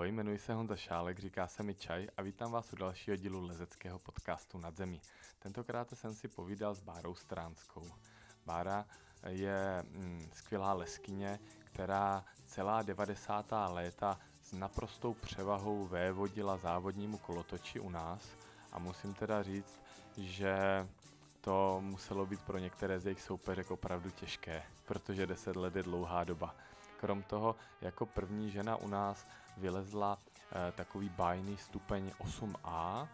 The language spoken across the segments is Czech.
Ahoj, jmenuji se Honza Šálek, říká se mi Čaj a vítám vás u dalšího dílu lezeckého podcastu Nad zemí. Tentokrát jsem si povídal s Bárou Stránskou. Bára je mm, skvělá leskyně, která celá 90. léta s naprostou převahou vévodila závodnímu kolotoči u nás a musím teda říct, že to muselo být pro některé z jejich soupeřek opravdu těžké, protože 10 let je dlouhá doba. Krom toho, jako první žena u nás vylezla eh, takový bájný stupeň 8A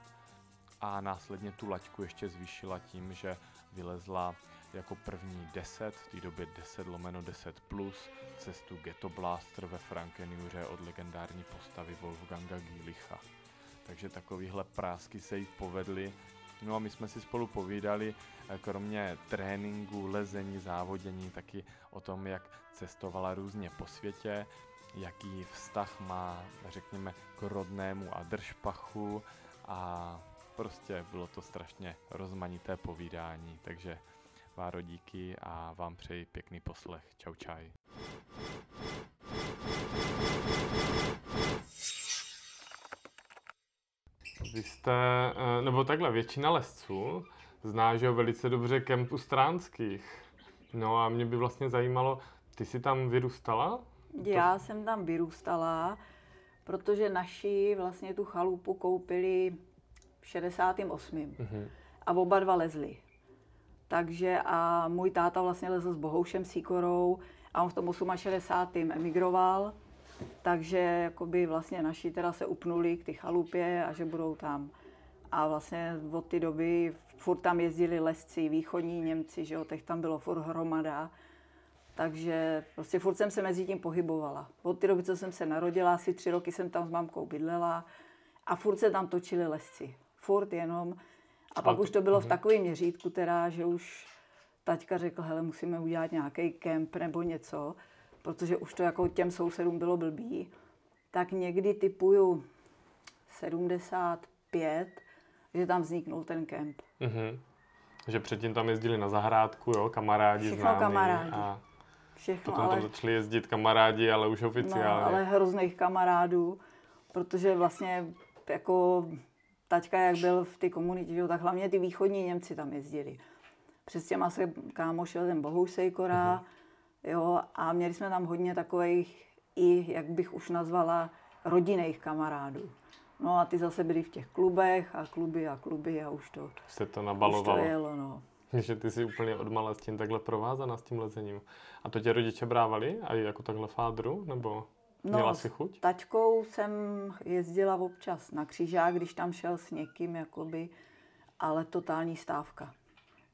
a následně tu laťku ještě zvýšila tím, že vylezla jako první 10, v té době 10 lomeno 10 plus, cestu Ghetto Blaster ve Frankenjuře od legendární postavy Wolfganga Gielicha. Takže takovýhle prásky se jí povedly. No a my jsme si spolu povídali, eh, kromě tréninku, lezení, závodění, taky o tom, jak cestovala různě po světě, jaký vztah má, řekněme, k rodnému Adršpachu a prostě bylo to strašně rozmanité povídání, takže Váro díky a vám přeji pěkný poslech. Čau čaj. Vy jste, eh, nebo takhle, většina lesců zná, že velice dobře kempu stránských. No a mě by vlastně zajímalo, ty jsi tam vyrůstala? Já jsem tam vyrůstala, protože naši vlastně tu chalupu koupili v 68. Mm-hmm. A oba dva lezli. Takže a můj táta vlastně lezl s Bohoušem Síkorou a on v tom 68. emigroval. Takže jakoby vlastně naši teda se upnuli k ty chalupě a že budou tam. A vlastně od té doby furt tam jezdili lesci, východní Němci, že jo, těch tam bylo furt hromada. Takže prostě furt jsem se mezi tím pohybovala. Od té doby, co jsem se narodila, asi tři roky jsem tam s mamkou bydlela a furt se tam točili lesci. Furt jenom. A pak už to bylo v mhm. takovém měřítku, teda, že už taťka řekl, hele, musíme udělat nějaký kemp nebo něco, protože už to jako těm sousedům bylo blbý. Tak někdy typuju 75, že tam vzniknul ten kemp. Mm-hmm. Že předtím tam jezdili na zahrádku, jo, kamarádi Všechno známí. kamarádi. A Všechno, potom ale... tam začali jezdit kamarádi, ale už oficiálně. No, ale hrozných kamarádů, protože vlastně jako taťka, jak byl v té komunitě, tak hlavně ty východní Němci tam jezdili. Přes těma se kámošil ten Bohuš Sejkora, uh-huh. Jo, a měli jsme tam hodně takových i, jak bych už nazvala, rodinných kamarádů. No a ty zase byli v těch klubech a kluby a kluby a už to, Se to nabalovalo. Už to jelo, no. Že ty jsi úplně odmala s tím takhle provázaná, s tím lezením. A to tě rodiče brávali? A jako takhle fádru? Nebo no, měla si chuť? s tačkou jsem jezdila občas na křižák, když tam šel s někým, jakoby, ale totální stávka.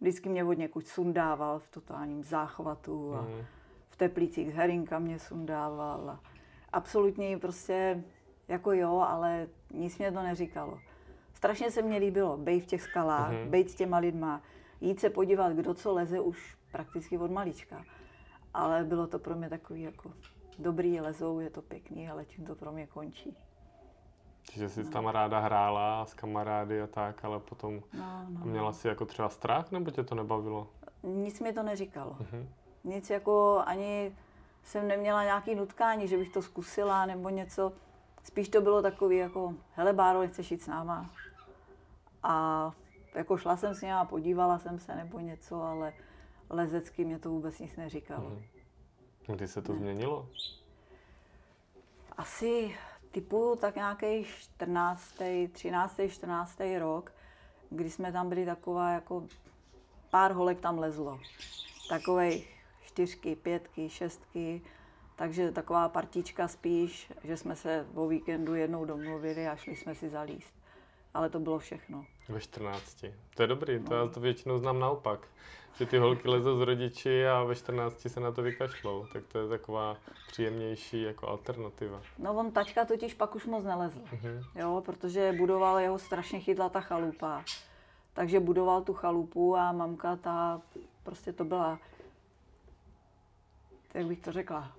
Vždycky mě od někud sundával v totálním záchvatu a mm. v teplících z herinka mě sundával. A absolutně prostě jako jo, ale nic mě to neříkalo. Strašně se mně líbilo bejt v těch skalách, mm-hmm. bejt s těma lidma, jít se podívat, kdo co leze už prakticky od malička. Ale bylo to pro mě takový jako dobrý lezou, je to pěkný, ale tím to pro mě končí. Že jsi no. tam ráda hrála s kamarády a tak, ale potom no, no, měla no. jsi jako třeba strach, nebo tě to nebavilo? Nic mi to neříkalo. Mm-hmm. Nic jako ani jsem neměla nějaký nutkání, že bych to zkusila nebo něco. Spíš to bylo takový jako, hele Báro, nechceš jít s náma? A jako šla jsem s a podívala jsem se nebo něco, ale lezecky mě to vůbec nic neříkalo. Mm. Kdy se to ne. změnilo? Asi typu tak nějaký 14., 13., 14. rok, kdy jsme tam byli taková jako pár holek tam lezlo. Takové čtyřky, pětky, šestky, takže taková partička spíš, že jsme se o víkendu jednou domluvili a šli jsme si zalíst. Ale to bylo všechno. Ve 14. To je dobrý, to no. já to většinou znám naopak. Že ty holky lezou z rodiči a ve 14 se na to vykašlou. Tak to je taková příjemnější jako alternativa. No on taťka totiž pak už moc nelezl. Uh-huh. Jo, protože budoval jeho strašně chytla ta chalupa. Takže budoval tu chalupu a mamka ta, prostě to byla, jak bych to řekla,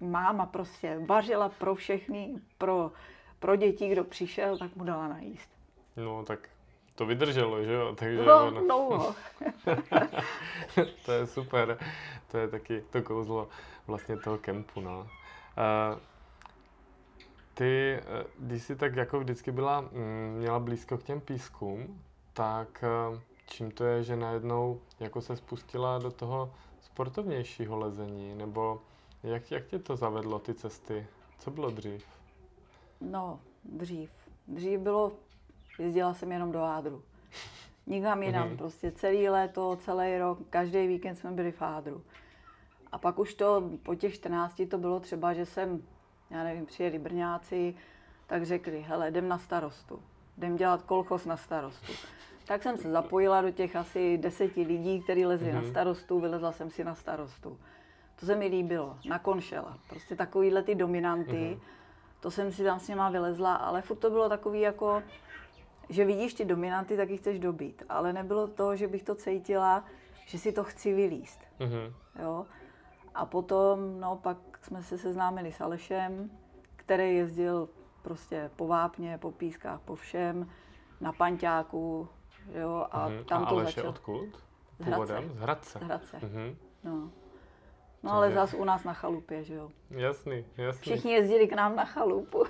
máma prostě vařila pro všechny, pro, pro děti, kdo přišel, tak mu dala najíst. No tak to vydrželo, že jo? Takže no, ono... dlouho. to je super. To je taky to kouzlo vlastně toho kempu, no. Uh, Ty, eh, když jsi tak jako vždycky byla, mm, měla blízko k těm pískům, tak eh, čím to je, že najednou jako se spustila do toho sportovnějšího lezení, nebo jak, jak tě to zavedlo, ty cesty? Co bylo dřív? No, dřív. Dřív bylo, jezdila jsem jenom do Ádru. Nikam jinam, mm-hmm. prostě celý léto, celý rok, každý víkend jsme byli v Ádru. A pak už to po těch 14 to bylo třeba, že jsem, já nevím, přijeli Brňáci, tak řekli, hele, jdem na starostu, jdem dělat kolchos na starostu. Tak jsem se zapojila do těch asi deseti lidí, kteří lezli mm-hmm. na mhm. starostu, vylezla jsem si na starostu. To se mi líbilo, na konšela. Prostě takovýhle ty dominanty, mm-hmm. to jsem si tam s něma vylezla, ale furt to bylo takový jako, že vidíš ty dominanty, tak jich chceš dobít. Ale nebylo to, že bych to cítila, že si to chci vylíst. Mm-hmm. Jo? A potom, no, pak jsme se seznámili s Alešem, který jezdil prostě po vápně, po pískách, po všem, na panťáku, jo, a mm-hmm. tam a to Aleš začalo. je odkud? Z Hradce. Z Hradce. Z Hradce. Mm-hmm. No. No ale zas u nás na chalupě, že jo. Jasný, jasný. Všichni jezdili k nám na chalupu.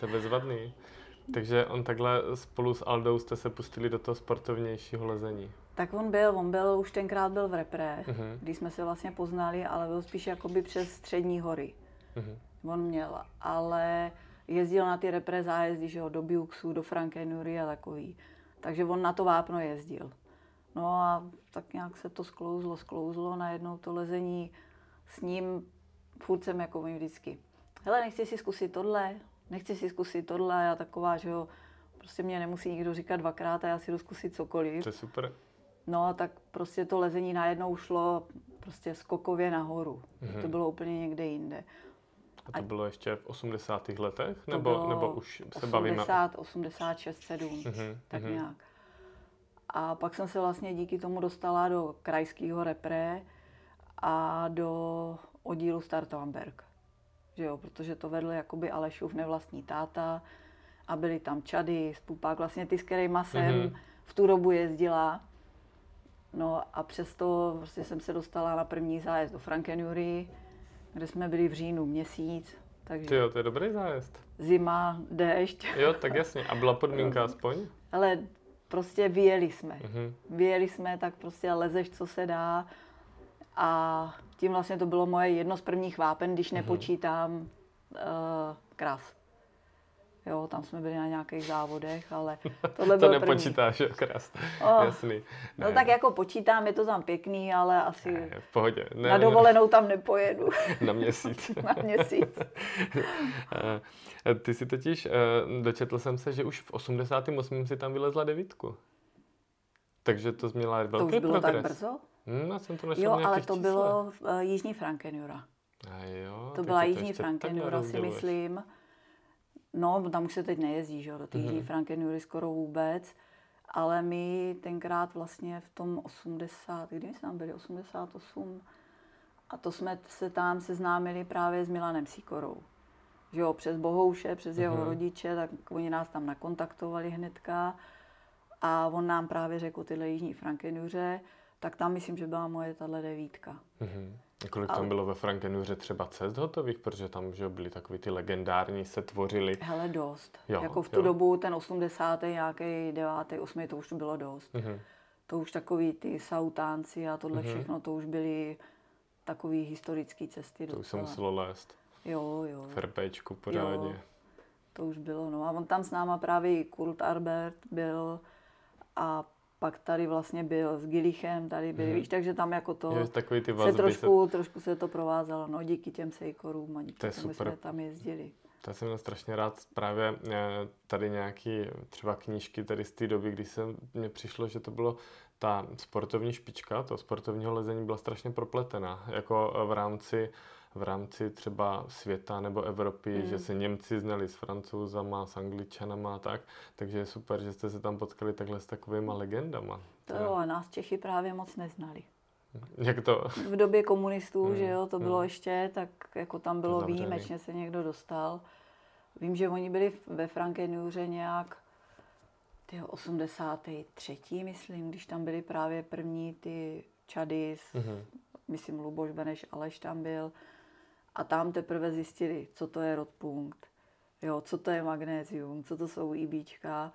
To je bezvadný. Takže on takhle spolu s Aldou jste se pustili do toho sportovnějšího lezení. Tak on byl, on byl, už tenkrát byl v repre, uh-huh. když jsme se vlastně poznali, ale byl spíš jakoby přes střední hory. Uh-huh. On měl, ale jezdil na ty repre zájezdy, že jo, do Biuxu, do Frankenury a takový. Takže on na to vápno jezdil. No a tak nějak se to sklouzlo, sklouzlo, najednou to lezení s ním furt jsem jako vždycky. Hele, nechci si zkusit tohle, nechci si zkusit tohle, já taková, že jo, prostě mě nemusí nikdo říkat dvakrát a já si jdu zkusit cokoliv. To je super. No a tak prostě to lezení najednou šlo prostě skokově nahoru. Mm-hmm. To bylo úplně někde jinde. A to a bylo ještě v 80. letech? Nebo, nebo už se 80, bavíme? 80, 86, 7, mm-hmm. tak mm-hmm. nějak. A pak jsem se vlastně díky tomu dostala do krajského repre a do oddílu Startlamberg že jo, protože to vedl jakoby Alešův nevlastní táta a byli tam Čady, Spupák, vlastně ty, s kterýma jsem mm-hmm. v tu dobu jezdila. No a přesto prostě jsem se dostala na první zájezd do Frankenjury, kde jsme byli v říjnu měsíc. Takže Ty jo, to je dobrý zájezd. Zima, déšť. Jo, tak jasně. A byla podmínka aspoň? Ale prostě vyjeli jsme. Mm-hmm. Vyjeli jsme, tak prostě lezeš, co se dá. A tím vlastně to bylo moje jedno z prvních vápen, když mhm. nepočítám uh, kras. Jo, tam jsme byli na nějakých závodech, ale tohle to byl nepočítáš, jo, kras. Oh, Jasný. Ne. No tak jako počítám, je to tam pěkný, ale asi ne, v pohodě. Ne, na dovolenou tam nepojedu. na měsíc. na měsíc. Eh, ty si totiž, eh, dočetl jsem se, že už v 88. si tam vylezla devítku. Takže to změla velký To už bylo progres. tak brzo? Hmm, já jsem to našel Jo, ale to bylo uh, Jižní Frankenjura. A jo, to byla Jižní Frankenjura, si myslím. No, tam už se teď nejezdí, že jo, do té mm-hmm. Jižní Frankenjury skoro vůbec. Ale my tenkrát vlastně v tom 80, kdy jsme tam byli, 88, a to jsme se tam seznámili právě s Milanem Sikorou. Že jo, přes Bohouše, přes jeho mm-hmm. rodiče, tak oni nás tam nakontaktovali hnedka. A on nám právě řekl tyhle Jižní Frankenjuře tak tam myslím, že byla moje tahle devítka. Mm-hmm. Kolik tam bylo ve Frankenuře třeba cest hotových, protože tam že byly takový ty legendární, se tvořily. Hele, dost. Jo, jako v tu jo. dobu ten 80. nějaký 9. 8. to už bylo dost. Mm-hmm. To už takový ty sautánci a tohle mm-hmm. všechno, to už byly takový historické cesty. To docela. už se muselo lézt. Jo, jo. Ferpečku pořádně. Jo, to už bylo, no a on tam s náma právě i Kult Albert byl a pak tady vlastně byl s Gilichem, tady byl, mm. víš, takže tam jako to je, takový ty se trošku, se... trošku se to provázalo, no díky těm sejkorům a díky to tomu super. jsme tam jezdili. To jsem měl strašně rád právě eh, tady nějaký třeba knížky tady z té doby, kdy se mně přišlo, že to bylo ta sportovní špička, to sportovního lezení byla strašně propletena, jako v rámci v rámci třeba světa nebo Evropy, mm. že se Němci znali s Francouzama, s Angličanama a tak, takže je super, že jste se tam potkali takhle s takovými legendama. To jo, a nás Čechy právě moc neznali. Jak to? V době komunistů, mm. že jo, to bylo mm. ještě, tak jako tam bylo Zavřený. výjimečně se někdo dostal. Vím, že oni byli ve Frankenjuře nějak tyho 83. myslím, když tam byli právě první ty Čady, mm-hmm. myslím Luboš Beneš Aleš tam byl. A tam teprve zjistili, co to je rodpunkt. jo, co to je magnézium, co to jsou IBčka.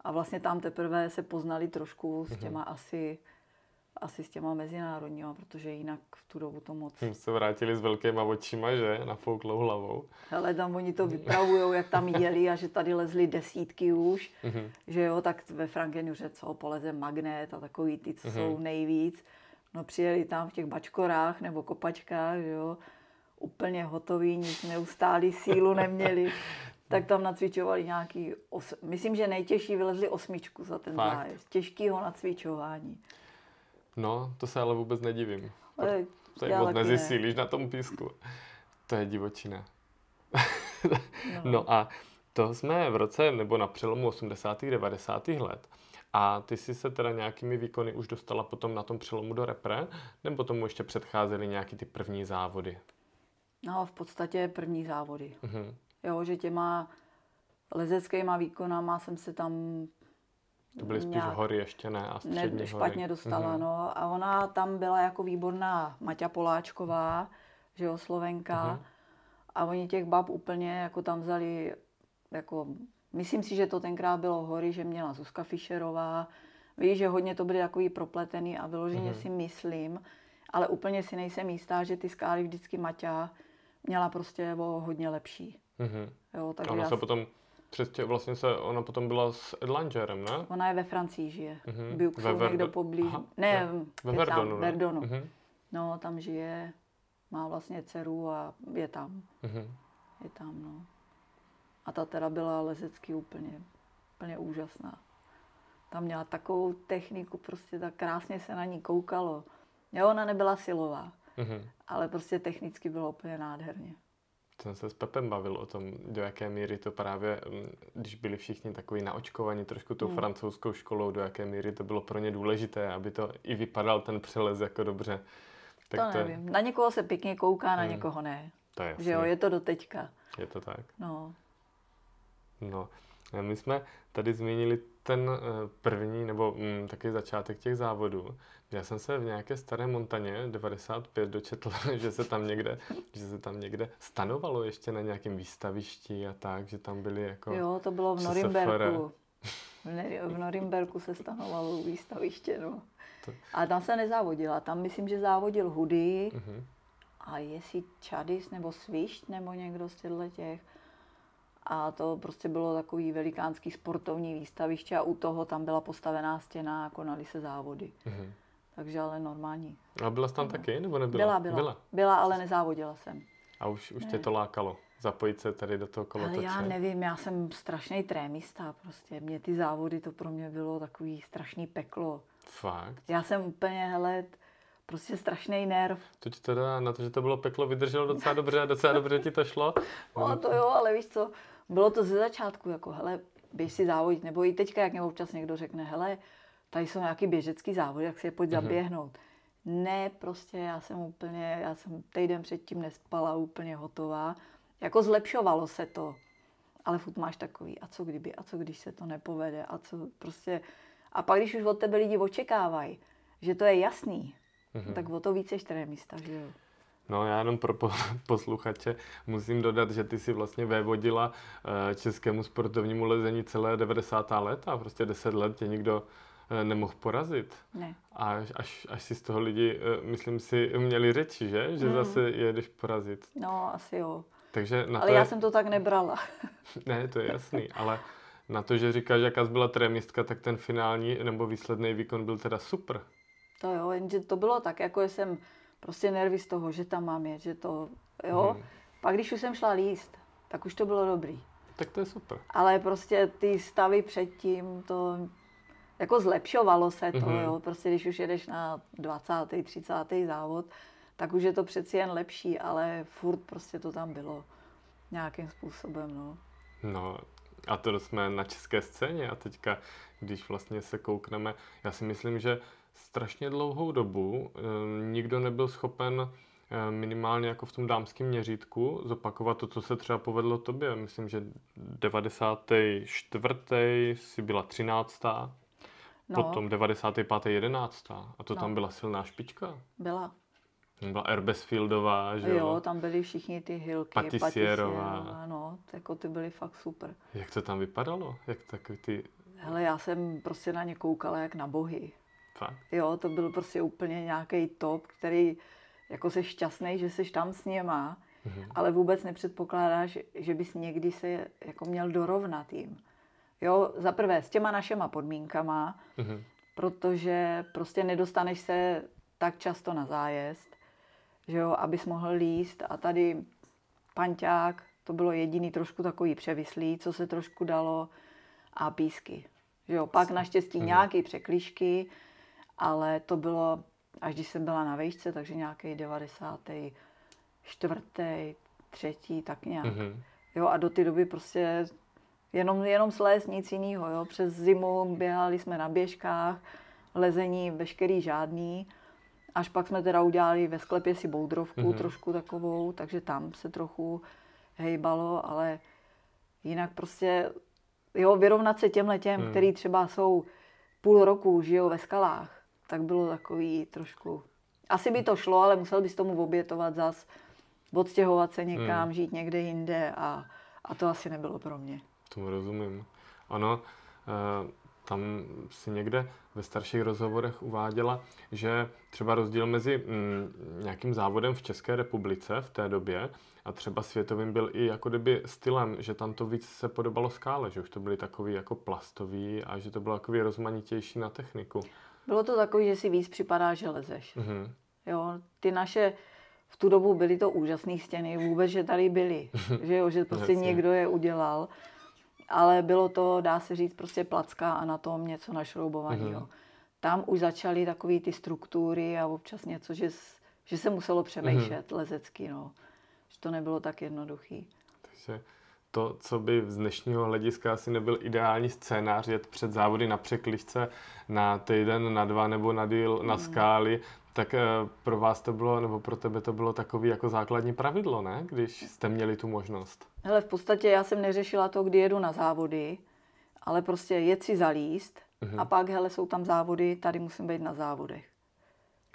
A vlastně tam teprve se poznali trošku s těma mm-hmm. asi asi s těma mezinárodníma, protože jinak v tu dobu to moc... Se vrátili s velkýma očima, že? Nafouklou hlavou. Ale tam oni to vypravují, jak tam jeli a že tady lezli desítky už, mm-hmm. že jo, tak ve Frankenuře co, poleze magnet a takový ty, co mm-hmm. jsou nejvíc. No přijeli tam v těch bačkorách nebo kopačkách, že jo, úplně hotoví, nic neustálí, sílu neměli. tak tam nacvičovali nějaký, os... myslím, že nejtěžší vylezli osmičku za ten zájezd. Těžkýho nacvičování. No, to se ale vůbec nedivím. Ale to je moc nezjistíš na tom písku. To je divočina. no. no a to jsme v roce, nebo na přelomu 80. 90. let. A ty jsi se teda nějakými výkony už dostala potom na tom přelomu do repre, nebo tomu ještě předcházely nějaký ty první závody? No, v podstatě první závody. Uh-huh. Jo, že těma lezeckýma výkonama jsem se tam to byly spíš hory ještě, ne? A ne, špatně hory. dostala, mm-hmm. no. A ona tam byla jako výborná Maťa Poláčková, že jo, Slovenka. Mm-hmm. A oni těch bab úplně jako tam vzali, jako, myslím si, že to tenkrát bylo hory, že měla Zuzka Fischerová. Víš, že hodně to byly takový propletený a vyloženě mm-hmm. si myslím, ale úplně si nejsem jistá, že ty skály vždycky Maťa měla prostě o hodně lepší. Mm-hmm. Jo, takže ona já... se potom Přesně, vlastně se, ona potom byla s Edlangerem, ne? Ona je ve Francii, žije. Mm-hmm. Buxu, ve někdo poblíž. Aha, ne, ve Verdonu, ne? Verdonu. Mm-hmm. No, tam žije, má vlastně dceru a je tam. Mm-hmm. Je tam, no. A ta teda byla lezecky úplně, úplně úžasná. Tam měla takovou techniku, prostě tak krásně se na ní koukalo. Jo, ona nebyla silová, mm-hmm. ale prostě technicky bylo úplně nádherně jsem se s Pepem bavil o tom, do jaké míry to právě, mm, když byli všichni takový naočkovaní trošku tou hmm. francouzskou školou, do jaké míry to bylo pro ně důležité, aby to i vypadal ten přelez jako dobře. Tak to, to nevím. Je... Na někoho se pěkně kouká, na hmm. někoho ne. To je Že jo, je to do teďka. Je to tak. No. No, my jsme tady zmínili ten eh, první, nebo mm, taky začátek těch závodů. Já jsem se v nějaké staré montaně 95 dočetl, že se tam někde, že se tam někde stanovalo ještě na nějakém výstavišti a tak, že tam byly jako... Jo, to bylo v Norimberku. V Norimberku se stanovalo výstaviště, no. To... A tam se nezávodila. Tam myslím, že závodil Hudy uh-huh. a jestli Čadis nebo Svišť nebo někdo z těchto těch. A to prostě bylo takový velikánský sportovní výstaviště a u toho tam byla postavená stěna a konaly se závody. Uh-huh. Takže ale normální. A byla jsi tam no. taky, nebo nebyla? Byla, byla. Byla, byla ale nezávodila jsem. A už, už tě to lákalo? Zapojit se tady do toho kolotoče? Ale já nevím, já jsem strašný trémista prostě. Mě ty závody, to pro mě bylo takový strašný peklo. Fakt? Já jsem úplně, hele, prostě strašný nerv. To ti teda na to, že to bylo peklo, vydrželo docela dobře, docela dobře ti to šlo? No to jo, ale víš co, bylo to ze začátku, jako hele, běž si závodit, nebo i teďka, jak mě občas někdo řekne, hele, tady jsou nějaký běžecký závody, jak si je pojď mm-hmm. zaběhnout. Ne, prostě já jsem úplně, já jsem týden předtím nespala úplně hotová. Jako zlepšovalo se to, ale furt máš takový, a co kdyby, a co když se to nepovede, a co prostě... A pak, když už od tebe lidi očekávají, že to je jasný, mm-hmm. tak o to více extrémista, že jo. No já jenom pro posluchače musím dodat, že ty si vlastně vévodila eh, českému sportovnímu lezení celé 90. léta. Prostě 10 let tě nikdo eh, nemohl porazit. Ne. A až, až si z toho lidi, eh, myslím si, měli řeči, že? Že mm. zase jedeš porazit. No, asi jo. Takže na ale to já je... jsem to tak nebrala. ne, to je jasný, ale na to, že říkáš, jaká byla trémistka, tak ten finální nebo výsledný výkon byl teda super. To jo, jenže to bylo tak, jako jsem prostě nervy z toho, že tam mám jet, že to, jo. Hmm. Pak když už jsem šla líst, tak už to bylo dobrý. Tak to je super. Ale prostě ty stavy předtím, to jako zlepšovalo se to, mm-hmm. jo. Prostě když už jedeš na 20. 30. závod, tak už je to přeci jen lepší, ale furt prostě to tam bylo nějakým způsobem, no. No, a to jsme na české scéně a teďka, když vlastně se koukneme, já si myslím, že strašně dlouhou dobu eh, nikdo nebyl schopen eh, minimálně jako v tom dámském měřítku zopakovat to, co se třeba povedlo tobě. Myslím, že 94. si byla 13. No. Potom 95. 11. A to no. tam byla silná špička. Byla. Byla Erbesfieldová, že jo? Jo, tam byli všichni ty hilky. Patisierová. No, jako ty byly fakt super. Jak to tam vypadalo? Jak takový ty... Hele, já jsem prostě na ně koukala jak na bohy. Fakt? Jo, to byl prostě úplně nějaký top, který jako jsi šťastný, že jsi tam s něma, mm-hmm. ale vůbec nepředpokládáš, že bys někdy se jako měl dorovnat jim. Jo, za prvé s těma našima podmínkama, mm-hmm. protože prostě nedostaneš se tak často na zájezd, že jo, abys mohl líst a tady panťák, to bylo jediný trošku takový převislý, co se trošku dalo a písky. Že jo, pak naštěstí mm-hmm. nějaký překlíšky, ale to bylo, až když jsem byla na vejšce, takže nějaký 94. třetí, tak nějak. Mm-hmm. Jo, a do té doby prostě jenom, jenom slézt, nic jiného. Jo. Přes zimu běhali jsme na běžkách, lezení veškerý žádný. Až pak jsme teda udělali ve sklepě si boudrovku mm-hmm. trošku takovou, takže tam se trochu hejbalo, ale jinak prostě, jo, vyrovnat se těm letěm, mm. který třeba jsou půl roku, žijou ve skalách, tak bylo takový trošku... Asi by to šlo, ale musel bys tomu obětovat zas, odstěhovat se někam, mm. žít někde jinde a, a to asi nebylo pro mě. Tomu rozumím. Ano, uh tam si někde ve starších rozhovorech uváděla, že třeba rozdíl mezi mm, nějakým závodem v České republice v té době a třeba světovým byl i jako kdyby stylem, že tam to víc se podobalo skále, že už to byly takový jako plastový a že to bylo takový rozmanitější na techniku. Bylo to takový, že si víc připadá, že lezeš. Mm-hmm. Jo, ty naše v tu dobu byly to úžasné stěny, vůbec, že tady byly. že jo, že prostě někdo je udělal ale bylo to, dá se říct, prostě placka a na tom něco našroubovaného. Mm-hmm. Tam už začaly takové ty struktury a občas něco, že, že se muselo přemýšlet mm-hmm. lezecky, no. Že to nebylo tak jednoduchý. Takže to, co by z dnešního hlediska asi nebyl ideální scénář, jet před závody na překližce na týden, na dva nebo na díl na mm. skály, tak eh, pro vás to bylo, nebo pro tebe to bylo takový jako základní pravidlo, ne? Když jste měli tu možnost. Hele, v podstatě já jsem neřešila to, kdy jedu na závody, ale prostě jet si zalíst uh-huh. a pak, hele, jsou tam závody, tady musím být na závodech.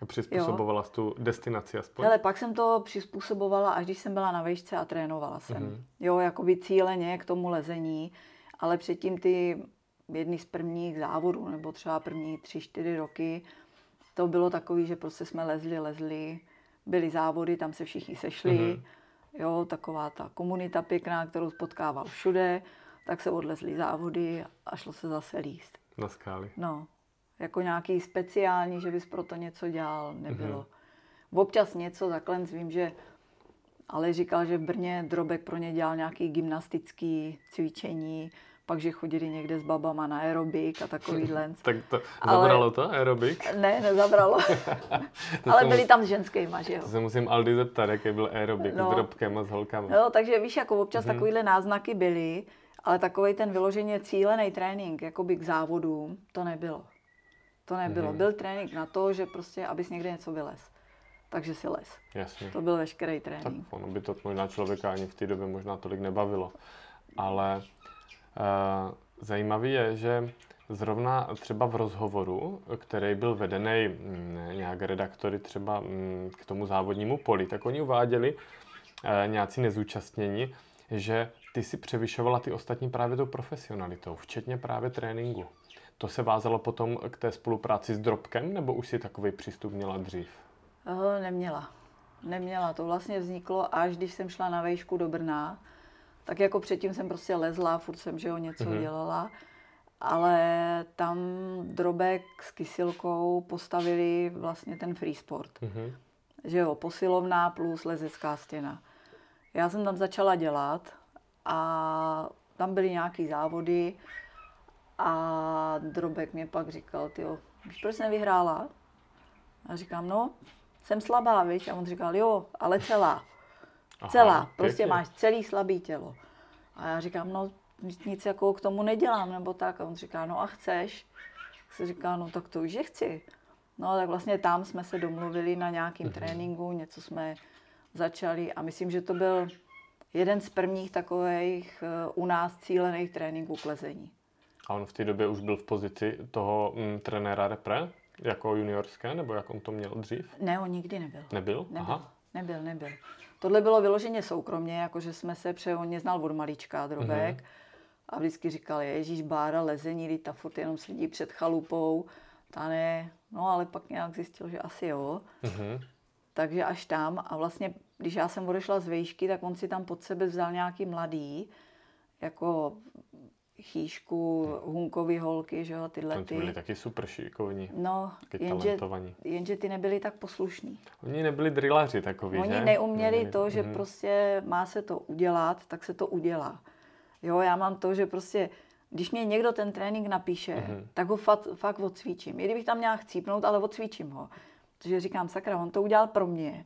A přizpůsobovala jsi tu destinaci aspoň? Hele, pak jsem to přizpůsobovala, až když jsem byla na vejšce a trénovala jsem. Uh-huh. Jo, jakoby cíleně k tomu lezení, ale předtím ty jedny z prvních závodů, nebo třeba první tři, čtyři roky, to bylo takový, že prostě jsme lezli, lezli, byly závody, tam se všichni sešli, mm-hmm. jo, taková ta komunita pěkná, kterou potkával všude, tak se odlezli závody a šlo se zase líst. Na skály. No, jako nějaký speciální, že bys proto něco dělal, nebylo. Mm-hmm. Občas něco, takhle vím, že ale říkal, že v Brně Drobek pro ně dělal nějaký gymnastický cvičení, pak, že chodili někde s babama na aerobik a takovýhle. tak to zabralo Ale... to aerobik? Ne, nezabralo. Ale byli mus... tam s ženskýma, že jo. To se musím Aldi zeptat, jaký byl aerobik no. s drobkem a s holkama. No, takže víš, jako občas hmm. takovýhle náznaky byly, ale takový ten vyloženě cílený trénink, jakoby k závodům, to nebylo. To nebylo. Hmm. Byl trénink na to, že prostě, abys někde něco vylez. Takže si les. Jasně. To byl veškerý trénink. Tak ono by to možná člověka ani v té době možná tolik nebavilo. Ale Eh, zajímavý je, že zrovna třeba v rozhovoru, který byl vedený mm, nějak redaktory třeba mm, k tomu závodnímu poli, tak oni uváděli eh, nějací nezúčastnění, že ty si převyšovala ty ostatní právě tou profesionalitou, včetně právě tréninku. To se vázalo potom k té spolupráci s Drobkem, nebo už si takový přístup měla dřív? Oh, neměla. Neměla. To vlastně vzniklo až když jsem šla na vejšku do Brna, tak jako předtím jsem prostě lezla, furt jsem, že jo, něco mm-hmm. dělala. Ale tam Drobek s Kysilkou postavili vlastně ten free sport. Mm-hmm. Že jo, posilovná plus lezecká stěna. Já jsem tam začala dělat a tam byly nějaký závody a Drobek mě pak říkal, ty víš, proč jsi nevyhrála? A říkám, no, jsem slabá, víš? A on říkal, jo, ale celá. Aha, celá, prostě pěkně. máš celý slabý tělo. A já říkám, no nic jako k tomu nedělám, nebo tak. A on říká, no a chceš? Se říká, no tak to už je chci. No tak vlastně tam jsme se domluvili na nějakým mm-hmm. tréninku, něco jsme začali a myslím, že to byl jeden z prvních takových eh, u nás cílených tréninků k lezení. A on v té době už byl v pozici toho mm, trenéra repre? jako juniorské, nebo jak on to měl dřív? Ne, on nikdy nebyl. Nebyl? Nebyl, Aha. nebyl, nebyl. Tohle bylo vyloženě soukromně, jakože jsme se, pře, on mě znal od malička, drobek. Mm-hmm. A vždycky říkal, Ježíš, Bára, lezení, ta furt jenom sedí před chalupou. Ta ne, no ale pak nějak zjistil, že asi jo. Mm-hmm. Takže až tam a vlastně, když já jsem odešla z vejšky, tak on si tam pod sebe vzal nějaký mladý, jako chýšku, hunkový holky, že jo, tyhle ty. byli taky super šikovní. No, jenže, jenže ty nebyli tak poslušní. Oni nebyli drillaři takový, Oni že? neuměli nebyli. to, že mm. prostě má se to udělat, tak se to udělá. Jo, já mám to, že prostě, když mě někdo ten trénink napíše, mm. tak ho fakt, fakt odcvičím. I kdybych tam měla chcípnout, ale odcvičím ho. Protože říkám, sakra, on to udělal pro mě,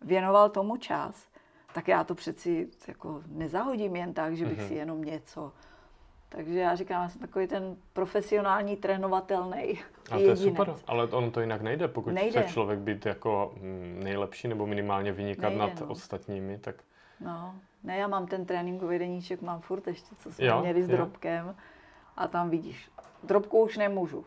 věnoval tomu čas, tak já to přeci jako nezahodím jen tak, že bych mm-hmm. si jenom něco. Takže já říkám, já jsem takový ten profesionální trénovatelný. A to je super, ale ono to jinak nejde. Pokud nejde. chce člověk být jako mm, nejlepší nebo minimálně vynikat nejde, nad no. ostatními, tak... No, ne, já mám ten tréninkový deníček, mám furt ještě, co jsme jo, měli s jo. drobkem. A tam vidíš, drobku už nemůžu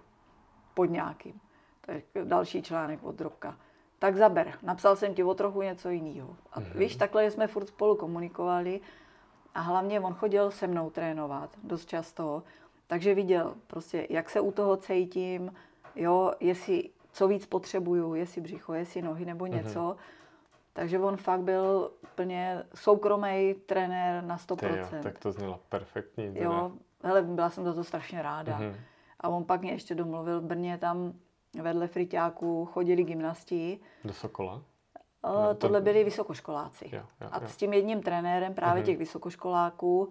pod nějakým. To je další článek od drobka. Tak zaber, napsal jsem ti o trochu něco jiného. A mm-hmm. víš, takhle jsme furt spolu komunikovali a hlavně on chodil se mnou trénovat dost často, takže viděl prostě, jak se u toho cítím, jo, jestli co víc potřebuju, jestli břicho, jestli nohy nebo mhm. něco. Mm-hmm. Takže on fakt byl plně soukromý trenér na 100%. Ty jo, tak to znělo perfektní. Jo, hele, byla jsem za to strašně ráda. Mm-hmm. A on pak mě ještě domluvil, v Brně tam vedle friťáků chodili gymnasti. Do Sokola? No, to... Tohle byli vysokoškoláci. Jo, jo, a s tím jedním trenérem právě uh-huh. těch vysokoškoláků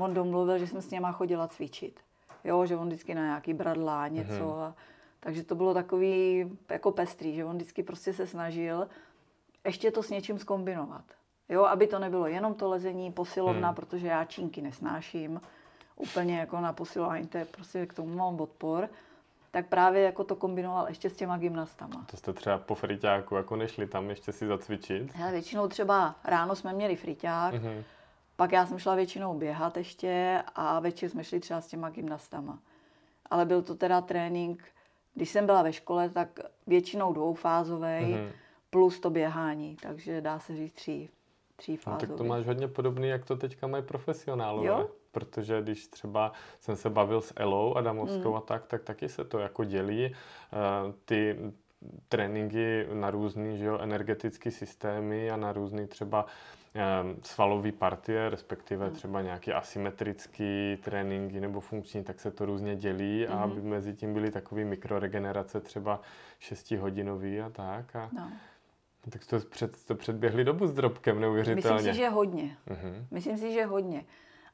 on domluvil, že jsem s něma chodila cvičit. Jo, že on vždycky na nějaký bradlá, něco. Uh-huh. A, takže to bylo takový jako pestrý, že on vždycky prostě se snažil ještě to s něčím skombinovat. Jo, aby to nebylo jenom to lezení, posilovna, hmm. protože já čínky nesnáším. Úplně jako na posilování, to je prostě k tomu mám odpor tak právě jako to kombinoval ještě s těma gymnastama. To jste třeba po friťáku jako nešli tam ještě si zacvičit? Já většinou třeba ráno jsme měli friťák, mm-hmm. pak já jsem šla většinou běhat ještě a večer jsme šli třeba s těma gymnastama. Ale byl to teda trénink, když jsem byla ve škole, tak většinou dvoufázový mm-hmm. plus to běhání, takže dá se říct tří, tří fázový. No, tak to máš hodně podobný, jak to teďka mají profesionálové. Jo? Protože když třeba jsem se bavil s Elou Adamovskou mm. a tak, tak taky se to jako dělí. Uh, ty tréninky na různý že jo, energetické systémy a na různý třeba um, svalové partie, respektive mm. třeba nějaké asymetrické tréninky nebo funkční, tak se to různě dělí mm. a aby mezi tím byly takové mikroregenerace třeba 6 hodinový a tak. A, no. Tak to, před, to předběhli dobu s drobkem neuvěřitelně. Myslím si, že hodně. Mm-hmm. Myslím si, že hodně.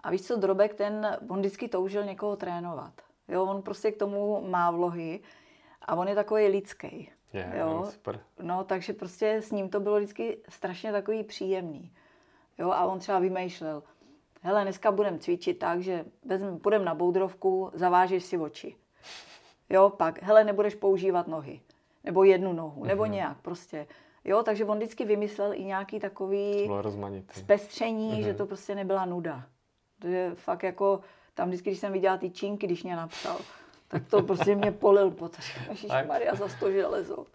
A víš co, Drobek, ten, on vždycky toužil někoho trénovat. Jo, on prostě k tomu má vlohy a on je takový lidský. Je, jo? No, super. No, takže prostě s ním to bylo vždycky strašně takový příjemný. Jo, a on třeba vymýšlel, hele, dneska budeme cvičit tak, že půjdeme na boudrovku, zavážeš si oči. Jo, pak, hele, nebudeš používat nohy. Nebo jednu nohu, nebo mm-hmm. nějak prostě. Jo, takže on vždycky vymyslel i nějaký takový zpestření, mm-hmm. že to prostě nebyla nuda. Protože fakt jako, tam vždycky, když jsem viděla ty činky, když mě napsal, tak to prostě mě polil pot. Maria za to železo.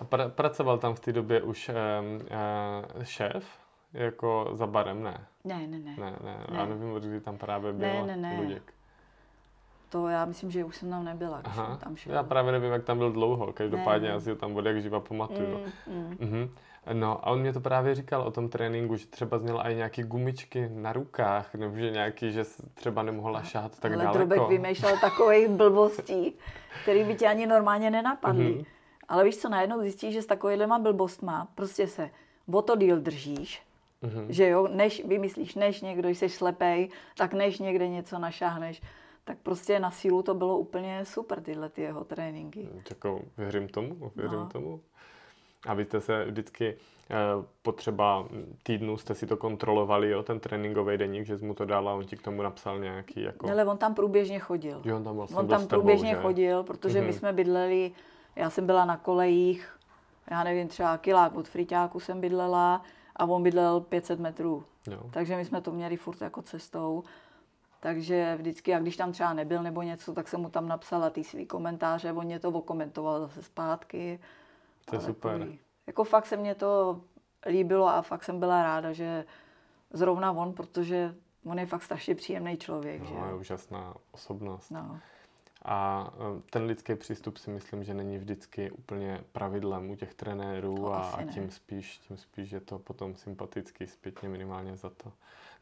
A pra, pracoval tam v té době už uh, uh, šéf? Jako za barem, ne? Ne, ne, ne. Ne, ne. ne. Já nevím, kdy tam právě byl ne, ne, ne. Luděk. To já myslím, že už jsem tam nebyla, když Aha. tam šel. Já právě nevím, jak tam byl dlouho. Každopádně ne. já si ho tam od jak živa pamatuju. Mm, mm. Mhm. No a on mě to právě říkal o tom tréninku, že třeba zněla i nějaké gumičky na rukách, nebo že nějaký, že třeba nemohla šát tak Ale daleko. Drobek vymýšlel takových blbostí, který by tě ani normálně nenapadly. Mm-hmm. Ale víš co, najednou zjistíš, že s takovýhlema blbostma prostě se o to díl držíš, mm-hmm. že jo, než vymyslíš, než někdo, jsi slepej, tak než někde něco našáhneš, tak prostě na sílu to bylo úplně super, tyhle ty jeho tréninky. Jako věřím tomu, věřím no. tomu. A vy jste se vždycky eh, potřeba týdnu jste si to kontrolovali, jo, ten tréninkový deník, že jsi mu to dal a on ti k tomu napsal nějaký jako... Ale on tam průběžně chodil. Jo, on tam vlastně On tam průběžně tebou, chodil, protože mm-hmm. my mhm. jsme bydleli, já jsem byla na kolejích, já nevím, třeba kilák od friťáku jsem bydlela a on bydlel 500 metrů. Jo. Takže my jsme to měli furt jako cestou. Takže vždycky, a když tam třeba nebyl nebo něco, tak jsem mu tam napsala ty svý komentáře, on mě to okomentoval zase zpátky. To je super. Takový, jako fakt se mě to líbilo a fakt jsem byla ráda, že zrovna on, protože on je fakt strašně příjemný člověk. No, že? je úžasná osobnost. No. A e, ten lidský přístup si myslím, že není vždycky úplně pravidlem u těch trenérů a, a tím spíš, tím spíš je to potom sympatický zpětně minimálně za to.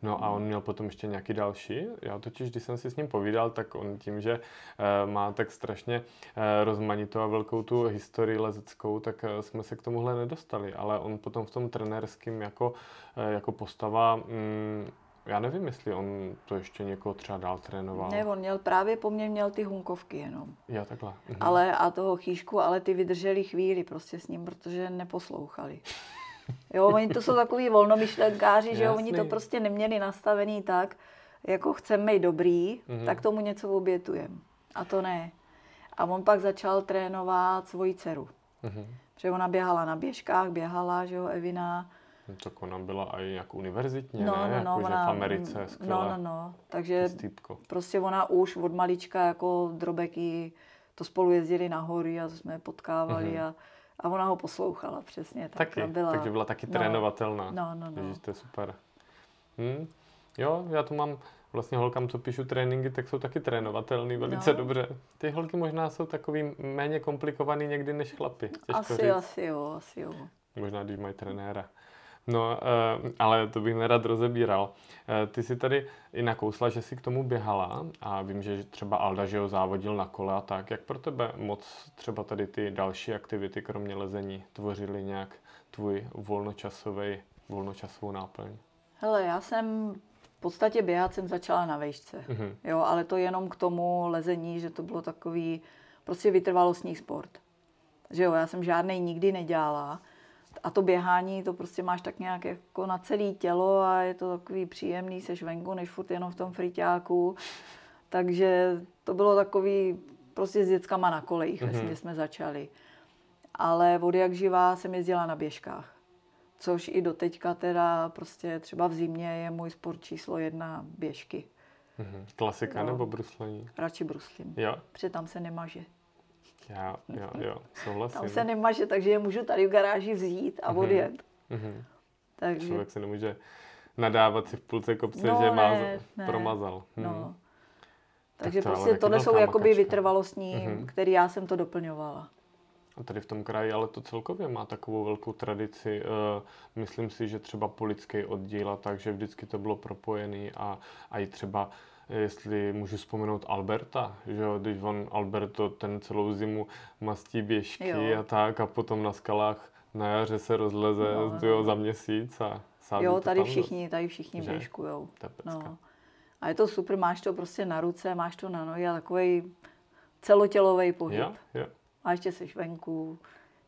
No a on měl potom ještě nějaký další. Já totiž, když jsem si s ním povídal, tak on tím, že e, má tak strašně e, rozmanitou a velkou tu historii lezeckou, tak jsme se k tomuhle nedostali. Ale on potom v tom trenérském jako, jako postava mm, já nevím, jestli on to ještě někoho třeba dál trénoval. Ne, on měl právě po mně měl ty hunkovky jenom. Já takhle. Mhm. Ale a toho chýšku, ale ty vydrželi chvíli prostě s ním, protože neposlouchali. Jo, oni to jsou takový volnomyšlenkáři, že jo, oni to prostě neměli nastavený tak, jako chceme být dobrý, mm-hmm. tak tomu něco obětujeme. A to ne. A on pak začal trénovat svoji dceru. Mm-hmm. Protože ona běhala na běžkách, běhala, že jo, Evina, No, tak ona byla i jak univerzitně, no, ne? No, no, jako, ona, v Americe skvěle. No, no, no. Takže prostě ona už od malička jako drobeky to spolu jezdili na hory a jsme potkávali mm-hmm. a, a ona ho poslouchala přesně. Tak taky, byla, takže byla taky no, trénovatelná. No, no, no. Ježiš, to je super. Hm? Jo, já tu mám vlastně holkám, co píšu tréninky, tak jsou taky trénovatelný velice no. dobře. Ty holky možná jsou takový méně komplikovaný někdy než chlapy. Těžko asi, říct. asi jo, asi jo. Možná, když mají trenéra. No, eh, ale to bych nerad rozebíral. Eh, ty si tady i nakousla, že si k tomu běhala a vím, že třeba Alda, že ho závodil na kole a tak. Jak pro tebe moc třeba tady ty další aktivity, kromě lezení, tvořily nějak tvůj volnočasový, volnočasovou náplň? Hele, já jsem v podstatě běhat jsem začala na vejšce. Mm-hmm. Jo, ale to jenom k tomu lezení, že to bylo takový prostě vytrvalostní sport. Že jo, já jsem žádnej nikdy nedělala a to běhání, to prostě máš tak nějak jako na celé tělo a je to takový příjemný, seš venku, než furt jenom v tom friťáku. Takže to bylo takový prostě s dětskama na kolejích, mm-hmm. vlastně jsme začali. Ale od jak živá jsem jezdila na běžkách. Což i do teďka teda prostě třeba v zimě je můj sport číslo jedna běžky. Mm-hmm. Klasika no. nebo bruslení? Radši bruslím. Jo. Protože tam se nemaže. Já, jo, jo, souhlasím. Tam se nemaže, takže je můžu tady v garáži vzít a mhm. odjet. Mm-hmm. Takže... Člověk se nemůže nadávat si v půlce kopce, no, že má ne, promazal. Hmm. No. Takže tak to prostě tohle jsou jakoby vytrvalostní, mm-hmm. který já jsem to doplňovala. A tady v tom kraji ale to celkově má takovou velkou tradici. Uh, myslím si, že třeba polický oddíl a tak, že vždycky to bylo propojený a, a i třeba jestli můžu vzpomenout Alberta, že jo, když on Alberto ten celou zimu mastí běžky jo. a tak a potom na skalách na jaře se rozleze no, jo, no. za měsíc a sází Jo, tady všichni, tady všichni že? běžkujou. No. A je to super, máš to prostě na ruce, máš to na nohy a takový celotělový pohyb. Jo, jo. A ještě jsi venku.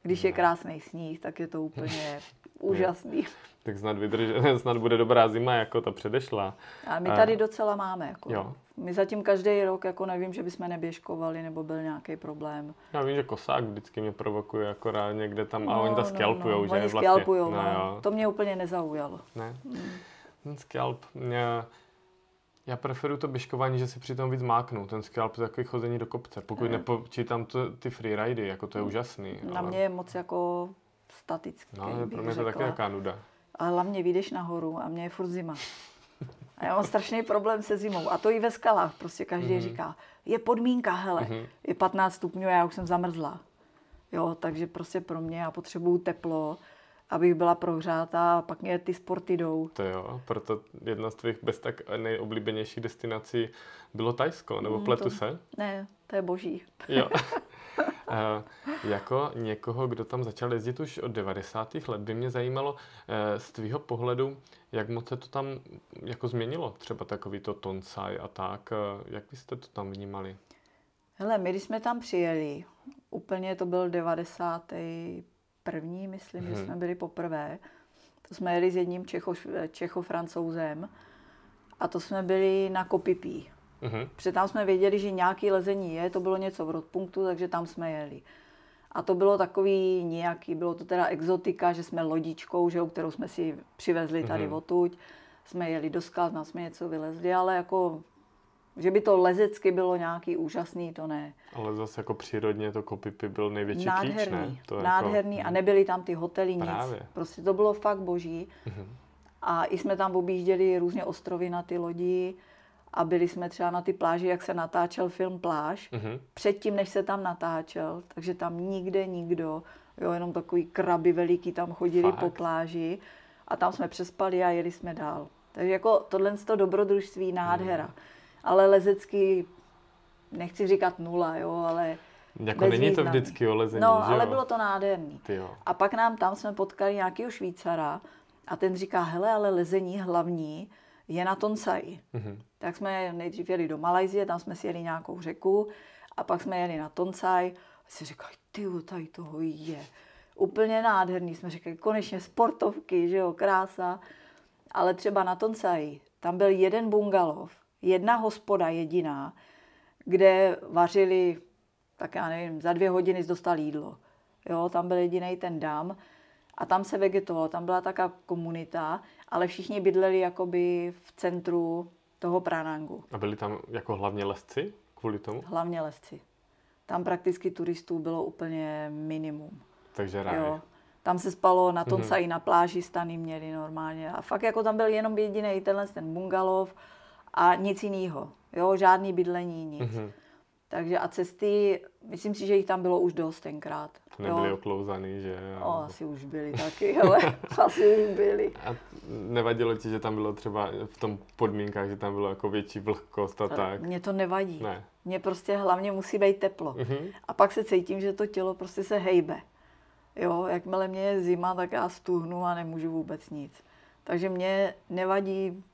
Když je krásný sníh, tak je to úplně úžasný. Tak snad, vydrž, snad bude dobrá zima, jako ta předešla. A my tady docela máme. Jako. Jo. My zatím každý rok, jako nevím, že bychom neběžkovali, nebo byl nějaký problém. Já vím, že kosák vždycky mě provokuje akorát někde tam, no, a oni to skalpujou, no, no. že oni vlastně. Skalpujou, no, no. To mě úplně nezaujalo. Ne? Hmm. Skalp. Mě, já preferuji to běžkování, že si přitom víc máknu. Ten scalp je takový chození do kopce. Pokud ne. nepočítám to, ty freeridy, jako to je úžasný. Na ale... mě je moc jako statický. No, pro mě to taky jaká nuda. A hlavně vyjdeš nahoru a mě je furt zima. A já mám strašný problém se zimou. A to i ve skalách. Prostě každý mm-hmm. říká, je podmínka, hele, mm-hmm. je 15 stupňů a já už jsem zamrzla. Jo, takže prostě pro mě já potřebuju teplo abych byla prohřátá a pak mě ty sporty jdou. To jo, proto jedna z tvých bez tak nejoblíbenějších destinací bylo Tajsko, nebo mm, pletu to, se? Ne, to je boží. Jo. e, jako někoho, kdo tam začal jezdit už od 90. let, by mě zajímalo e, z tvýho pohledu, jak moc se to tam jako změnilo, třeba takový to tonsaj a tak, e, jak byste to tam vnímali? Hele, my když jsme tam přijeli, úplně to byl 90 první, myslím, hmm. že mhm. jsme byli poprvé. To jsme jeli s jedním Čecho, Čecho-francouzem a to jsme byli na Kopipí. Hmm. Protože tam jsme věděli, že nějaký lezení je, to bylo něco v Rodpunktu, takže tam jsme jeli. A to bylo takový nějaký, bylo to teda exotika, že jsme lodičkou, že, kterou jsme si přivezli tady hmm. odtud. Jsme jeli do skal, jsme něco vylezli, ale jako Že by to lezecky bylo nějaký úžasný, to ne. Ale zase jako přírodně to Kopipy byl největší nádherný, klíč, ne? To nádherný jako, a nebyly tam ty hotely, nic. Právě. Prostě to bylo fakt boží. Mhm. A i jsme tam objížděli různě ostrovy na ty lodi a byli jsme třeba na ty pláži, jak se natáčel film Pláž, Mhm. předtím, než se tam natáčel, takže tam nikde nikdo, jo, jenom takový kraby veliký tam chodili Fakt? po pláži a tam jsme přespali a jeli jsme dál. Takže jako tohle to dobrodružství nádhera. Mhm. Ale lezecky, nechci říkat nula, jo, ale Jako není to vždycky o lezení, No, že ale jo? bylo to nádherný. Ty jo. A pak nám tam jsme potkali nějakého Švýcara a ten říká, hele, ale lezení hlavní je na Tonsai. Mhm. Tak jsme nejdřív jeli do Malajzie, tam jsme si jeli nějakou řeku a pak jsme jeli na Tonsai a si říkali, ty jo, tady toho je. Úplně nádherný, jsme říkali, konečně sportovky, že jo, krása. Ale třeba na Tonsai, tam byl jeden bungalov, jedna hospoda jediná, kde vařili, tak já nevím, za dvě hodiny dostal jídlo. Jo, tam byl jediný ten dám a tam se vegetovalo, tam byla taková komunita, ale všichni bydleli jakoby v centru toho Pranangu, A byli tam jako hlavně lesci kvůli tomu? hlavně lesci. Tam prakticky turistů bylo úplně minimum. Takže ráj. Jo. Tam se spalo na Tonsai, na pláži stany měli normálně. A fakt jako tam byl jenom jediný tenhle ten bungalov a nic jiného. Jo, žádný bydlení, nic. Mhm. Takže a cesty, myslím si, že jich tam bylo už dost tenkrát. To nebyli jo. oklouzaný, že? O, asi už byli taky, ale asi už byli. A nevadilo ti, že tam bylo třeba v tom podmínkách, že tam bylo jako větší vlhkost a tak? Mně to nevadí. Ne. Mně prostě hlavně musí být teplo. Mhm. A pak se cítím, že to tělo prostě se hejbe. Jo, jakmile mě je zima, tak já stuhnu a nemůžu vůbec nic. Takže mě nevadí,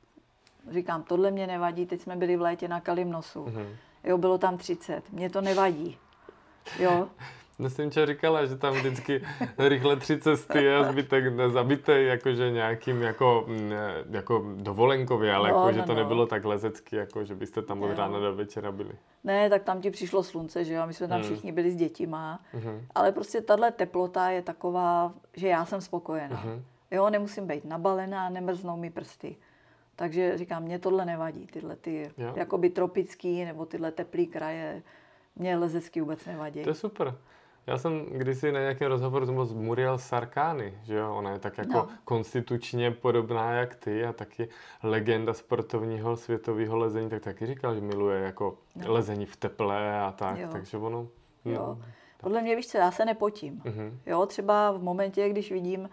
říkám, tohle mě nevadí, teď jsme byli v létě na Kalimnosu. Mhm. Jo, bylo tam 30, mě to nevadí. Jo, Myslím, že říkala, že tam vždycky rychle tři cesty a zbytek nezabitej, jakože nějakým jako, mm, jako dovolenkově, ale No, jako, že no, to no. nebylo tak lezecky, jako že byste tam od rána do večera byli. ne, tak tam ti přišlo slunce, že jo, my jsme tam Hmm. všichni byli s dětima. Mhm. Ale prostě tahle teplota je taková, že já jsem spokojená. Mhm. Jo, nemusím být nabalená, nemrznou mi prsty. Takže říkám, mě tohle nevadí, tyhle ty Jo. jakoby tropický nebo tyhle teplý kraje, mě lezecky vůbec nevadí. To je super. Já jsem kdysi na nějakém rozhovoru s Muriel Sarkány, že jo, ona je tak jako No. konstitučně podobná jak ty a taky legenda sportovního světového lezení, tak taky říkal, že miluje jako No. lezení v teple a tak, Jo. takže ono... Jo. Podle mě, víš co, já se nepotím. Mhm. Jo, třeba v momentě, když vidím,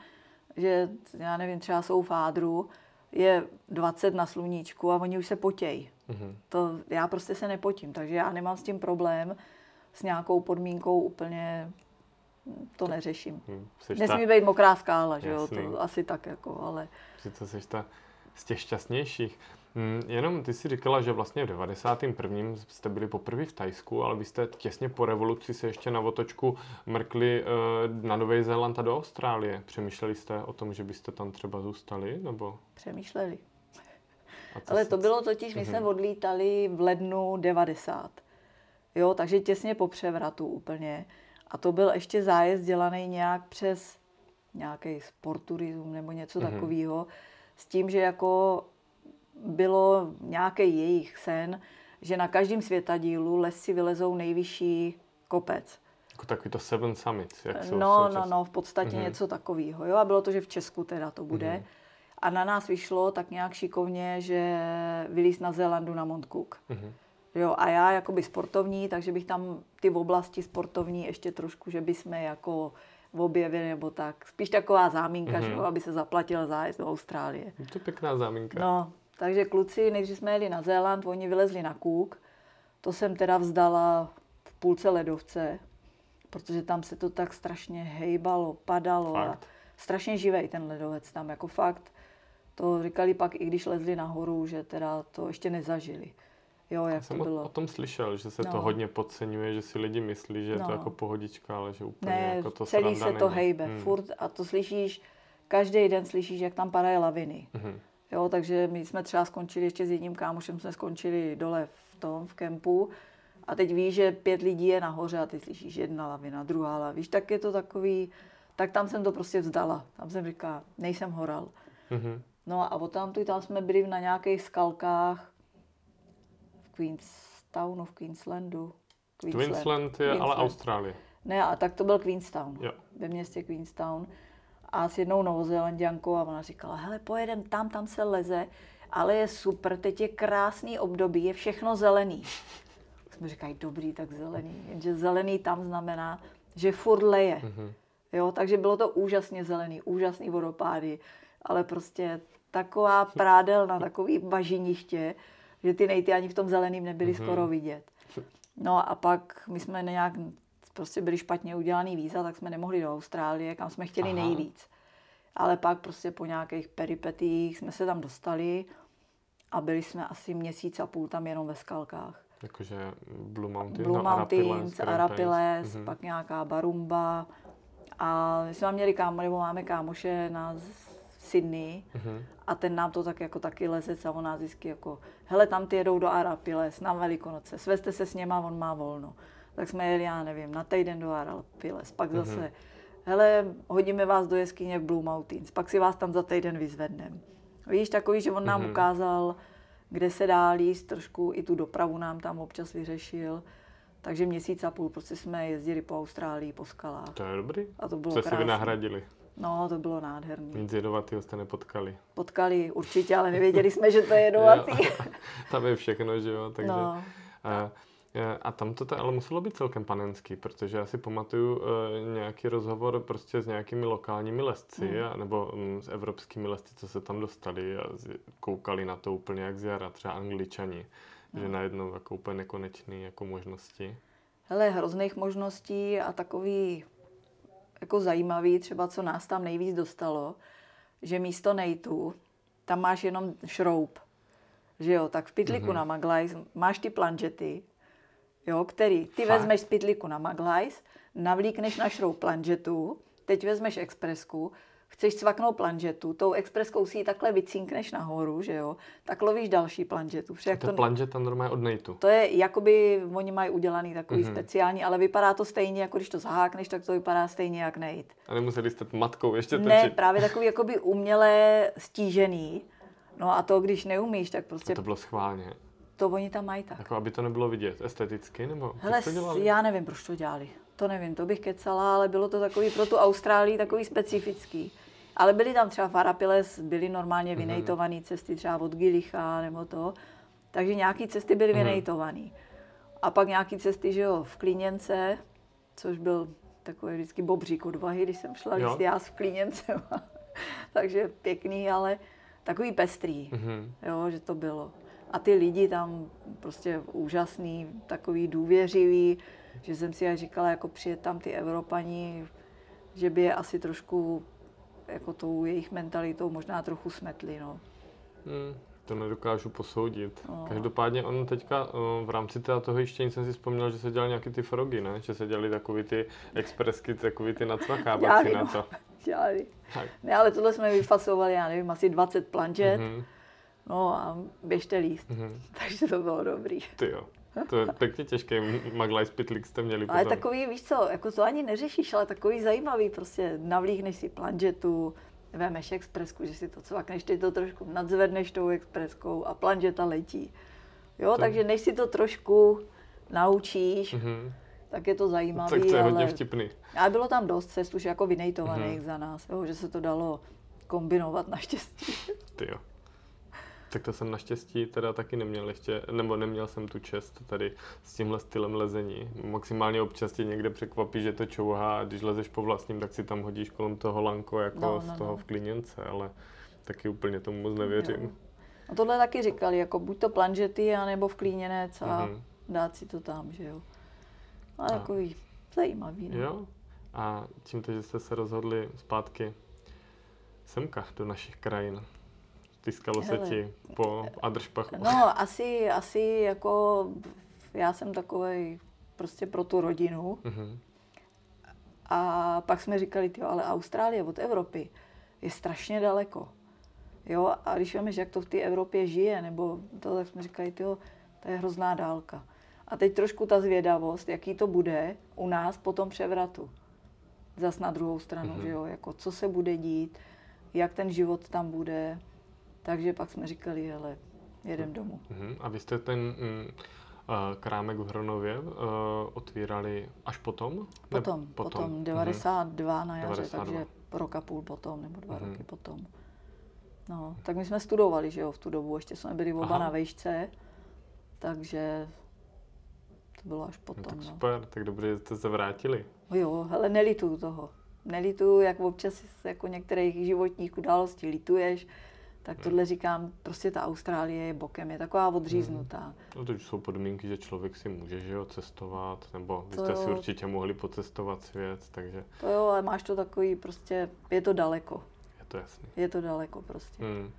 že, já nevím, třeba jsou fádru, je 20 na sluníčku a oni už se potějí. Mhm. To, já prostě se nepotím, takže já nemám s tím problém s nějakou podmínkou úplně to neřeším. Hm, Seš Nesmí ta, být mokrá skála, že jo, to asi tak jako, ale že to seš ta z těch šťastnějších. Hm, Jenom ty si říkala, že vlastně v 91. jste byli poprvé v Tajsku, ale vy jste těsně po revoluci se ještě na otočku mrkli eh, na Nový Zéland a do Austrálie. Přemýšleli jste o tom, že byste tam třeba zůstali? Nebo? přemýšleli. Ale to bylo totiž, my jsme odlítali v lednu 90. Jo, takže těsně po převratu úplně. A to byl ještě zájezd dělaný nějak přes nějaký sporturism nebo něco Mhm. takového. S tím, že jako bylo nějaký jejich sen, že na každém světadílu lesci vylezou nejvyšší kopec. Jako takový to Seven Summits, jak jsou No, no, no, v podstatě Mhm. něco takového. Jo, a bylo to, že v Česku teda to bude. Mhm. A na nás vyšlo tak nějak šikovně, že vylíz na Zélandu na Mount Cook. Mhm. Jo, a já jakoby sportovní, takže bych tam ty v oblasti sportovní ještě trošku, že bychom jako objevili nebo tak. Spíš taková zámínka, Mhm. že jo, aby se zaplatil zájezd do Austrálie. To je pěkná záminka. No, takže kluci, nejdřív jsme jeli na Zéland, oni vylezli na Cook. To jsem teda vzdala v půlce ledovce, protože tam se to tak strašně hejbalo, padalo a Fakt? strašně živej ten ledovec tam, jako fakt. To říkali pak, i když lezli nahoru, že teda to ještě nezažili. Jo, Já jak to jsem o, bylo. o tom slyšel, že se to No. hodně podceňuje, že si lidi myslí, že je to No. jako pohodička, ale že úplně Ne, jako to celý se to není. hejbe, Hmm. furt a to slyšíš, každý den slyšíš, jak tam padají laviny. Mhm. Jo, takže my jsme třeba skončili ještě s jedním kámošem, jsme skončili dole v tom, v kempu a teď víš, že pět lidí je nahoře a ty slyšíš jedna lavina, druhá lavina. Víš, tak je to takový, tak tam jsem to prostě vzdala. Tam jsem říkala, nejsem horal. Mhm. No a od tam tam jsme byli na nějakých skalkách v Queenstownu, v Queenslandu. Queensland, Queensland je Queensland. ale Austrálie. Ne, a tak to byl Queenstown. Jo. Ve městě Queenstown. A s jednou novozelanděnkou a ona říkala, hele, pojedem tam, tam se leze, ale je super, teď je krásný období, je všechno zelený. Jsme říkali, dobrý, tak zelený. Jenže zelený tam znamená, že furt leje. Mm-hmm. Jo, takže bylo to úžasně zelený, úžasný vodopády, ale prostě taková prádelna, takový bažiniště, že ty nejty ani v tom zeleným nebyly mm-hmm. skoro vidět. No a pak my jsme nějak prostě byli špatně udělaný víza, tak jsme nemohli do Austrálie, kam jsme chtěli Aha. nejvíc. Ale pak prostě po nějakých peripetích jsme se tam dostali a byli jsme asi měsíc a půl tam jenom ve skalkách. Jakože Blue Mountains, Blue no, Mountains, Arapiles, mm-hmm. pak nějaká Barumba. A my jsme měli kámo, nebo máme kámoše na Sydney mm-hmm. a ten nám to tak jako taky lezec a on nás vždycky jako, hele, tam ty jedou do Arapiles na Velikonoce, svezte se s něma, on má volno. Tak jsme jeli, já nevím, na týden do Arapiles, pak mm-hmm. zase, hele, hodíme vás do jeskyně v Blue Mountains, pak si vás tam za týden vyzvedneme. Víš, takový, že on nám mm-hmm. ukázal, kde se dá líst, trošku i tu dopravu nám tam občas vyřešil. Takže měsíc a půl prostě jsme jezdili po Austrálii, po skalách. To je dobrý. A to bylo Co si vynahradili? No, to bylo nádherné. Nic jedovatého jste nepotkali. Potkali určitě, ale nevěděli jsme, že to je jedovatý. tam je všechno, že jo, takže... No. A, a tam to ale muselo být celkem panenský, protože já si pamatuju uh, nějaký rozhovor prostě s nějakými lokálními lesci, mm. a, nebo s evropskými lesci, co se tam dostali a z, koukali na to úplně jak z jara, třeba angličani, mm. že najednou jako úplně nekonečný jako možnosti. Hele, hrozných možností a takový jako zajímavý, třeba co nás tam nejvíc dostalo, že místo nejtu tam máš jenom šroub. Že jo, tak v pytliku mm-hmm. na Maglajs máš ty planžety, jo, který ty Fakt? vezmeš z pytliku na Maglajs, navlíkneš na šroub planžetu, teď vezmeš expresku, chceš cvaknout planžetu, tou expreskou si ji takhle vycínkneš nahoru, že jo, tak lovíš další planžetu. A to, to planžeta normálně od nejtu. To je, jakoby oni mají udělaný takový mm-hmm. speciální, ale vypadá to stejně, jako když to zahákneš, tak to vypadá stejně jak nejt. A nemuseli jste matkou ještě točit? Ne, právě takový jakoby uměle stížený. No a to, když neumíš, tak prostě... A to bylo schválně. To oni tam mají tak. Jako aby to nebylo vidět esteticky, nebo Hele, to dělali? já nevím, proč to dělali. To nevím, to bych kecala, ale bylo to takový pro tu Austrálii takový specifický. Ale byly tam třeba Farapiles, byly normálně mhm. vynejtované cesty třeba od Gilicha nebo to. Takže nějaké cesty byly mm-hmm. vynejtované. A pak nějaké cesty, že jo, v Klíněnce, což byl takový vždycky bobřík odvahy, když jsem šla líst já s Klíněncem. Takže pěkný, ale takový pestrý, mm-hmm. jo, že to bylo. A ty lidi tam prostě úžasný, takový důvěřivý, že jsem si aj říkala, jako přijet tam ty Evropani, že by je asi trošku jako tou jejich mentalitou možná trochu smetli. No. Hmm, to nedokážu posoudit. No. Každopádně on teďka v rámci toho jištění jsem si vzpomněl, že se dělal nějaký ty frogy, ne? Že se dělali takový ty expresky, takový ty nacvakávací na to. Dělali. Ne, ale tohle jsme vyfasovali, já nevím, asi 20 plančet. Mm-hmm. No a běžte líst. Mm-hmm. Takže to bylo dobrý. Ty jo. To je pěkně těžké, Maglaj Spitlik jste měli. Ale takový, víš co, jako to ani neřešíš, ale takový zajímavý, prostě navlíkneš si planžetu, vemeš expresku, že si to cvakneš, ty to trošku nadzvedneš tou expreskou a planžeta letí. Jo, to... takže než si to trošku naučíš, mm-hmm. tak je to zajímavé. Tak to je ale... hodně vtipný. A bylo tam dost cest už jako vynejtovaných mm-hmm. za nás, jo, že se to dalo kombinovat naštěstí. Ty jo. Tak to jsem naštěstí teda taky neměl ještě, nebo neměl jsem tu čest tady s tímhle stylem lezení. Maximálně občas tě někde překvapí, že to čouhá a když lezeš po vlastním, tak si tam hodíš kolem toho lanko jako no, no, z toho no. v klíněnce, ale taky úplně tomu moc nevěřím. Jo. A tohle taky říkali, jako buď to planžety, anebo v klíněnec a mm-hmm. dát si to tam, že jo. Ale a. takový zajímavý. No. Jo. A tímto, že jste se rozhodli zpátky semka do našich krajin, Tiskalo se ti po Adršpachu? No, asi, asi jako já jsem takový prostě pro tu rodinu. Mm-hmm. A pak jsme říkali, jo, ale Austrálie od Evropy je strašně daleko. Jo, a když víme, že jak to v té Evropě žije, nebo to, tak jsme říkali, jo, to je hrozná dálka. A teď trošku ta zvědavost, jaký to bude u nás po tom převratu. Zas na druhou stranu, mm-hmm. že jo, jako co se bude dít, jak ten život tam bude. Takže pak jsme říkali, hele, jedem domů. Uh-huh. A vy jste ten mm, krámek v Hronově uh, otvírali až potom? Potom, ne, potom, potom 92 uh-huh. na jaře, 92. takže rok a půl potom, nebo dva uh-huh. roky potom. No, tak my jsme studovali, že jo, v tu dobu, ještě jsme byli oba Aha. na vejšce, takže to bylo až potom. No, tak super, no. tak dobře, jste se vrátili. Jo, ale nelituju toho. Nelituju, jak občas jako některých životních událostí lituješ, tak tohle říkám, prostě ta Austrálie je bokem, je taková odříznutá. Hmm. No to jsou podmínky, že člověk si může že jo, cestovat, nebo vy to jste jo. si určitě mohli pocestovat svět, takže... To jo, ale máš to takový, prostě je to daleko. Je to jasný. Je to daleko prostě. Hmm.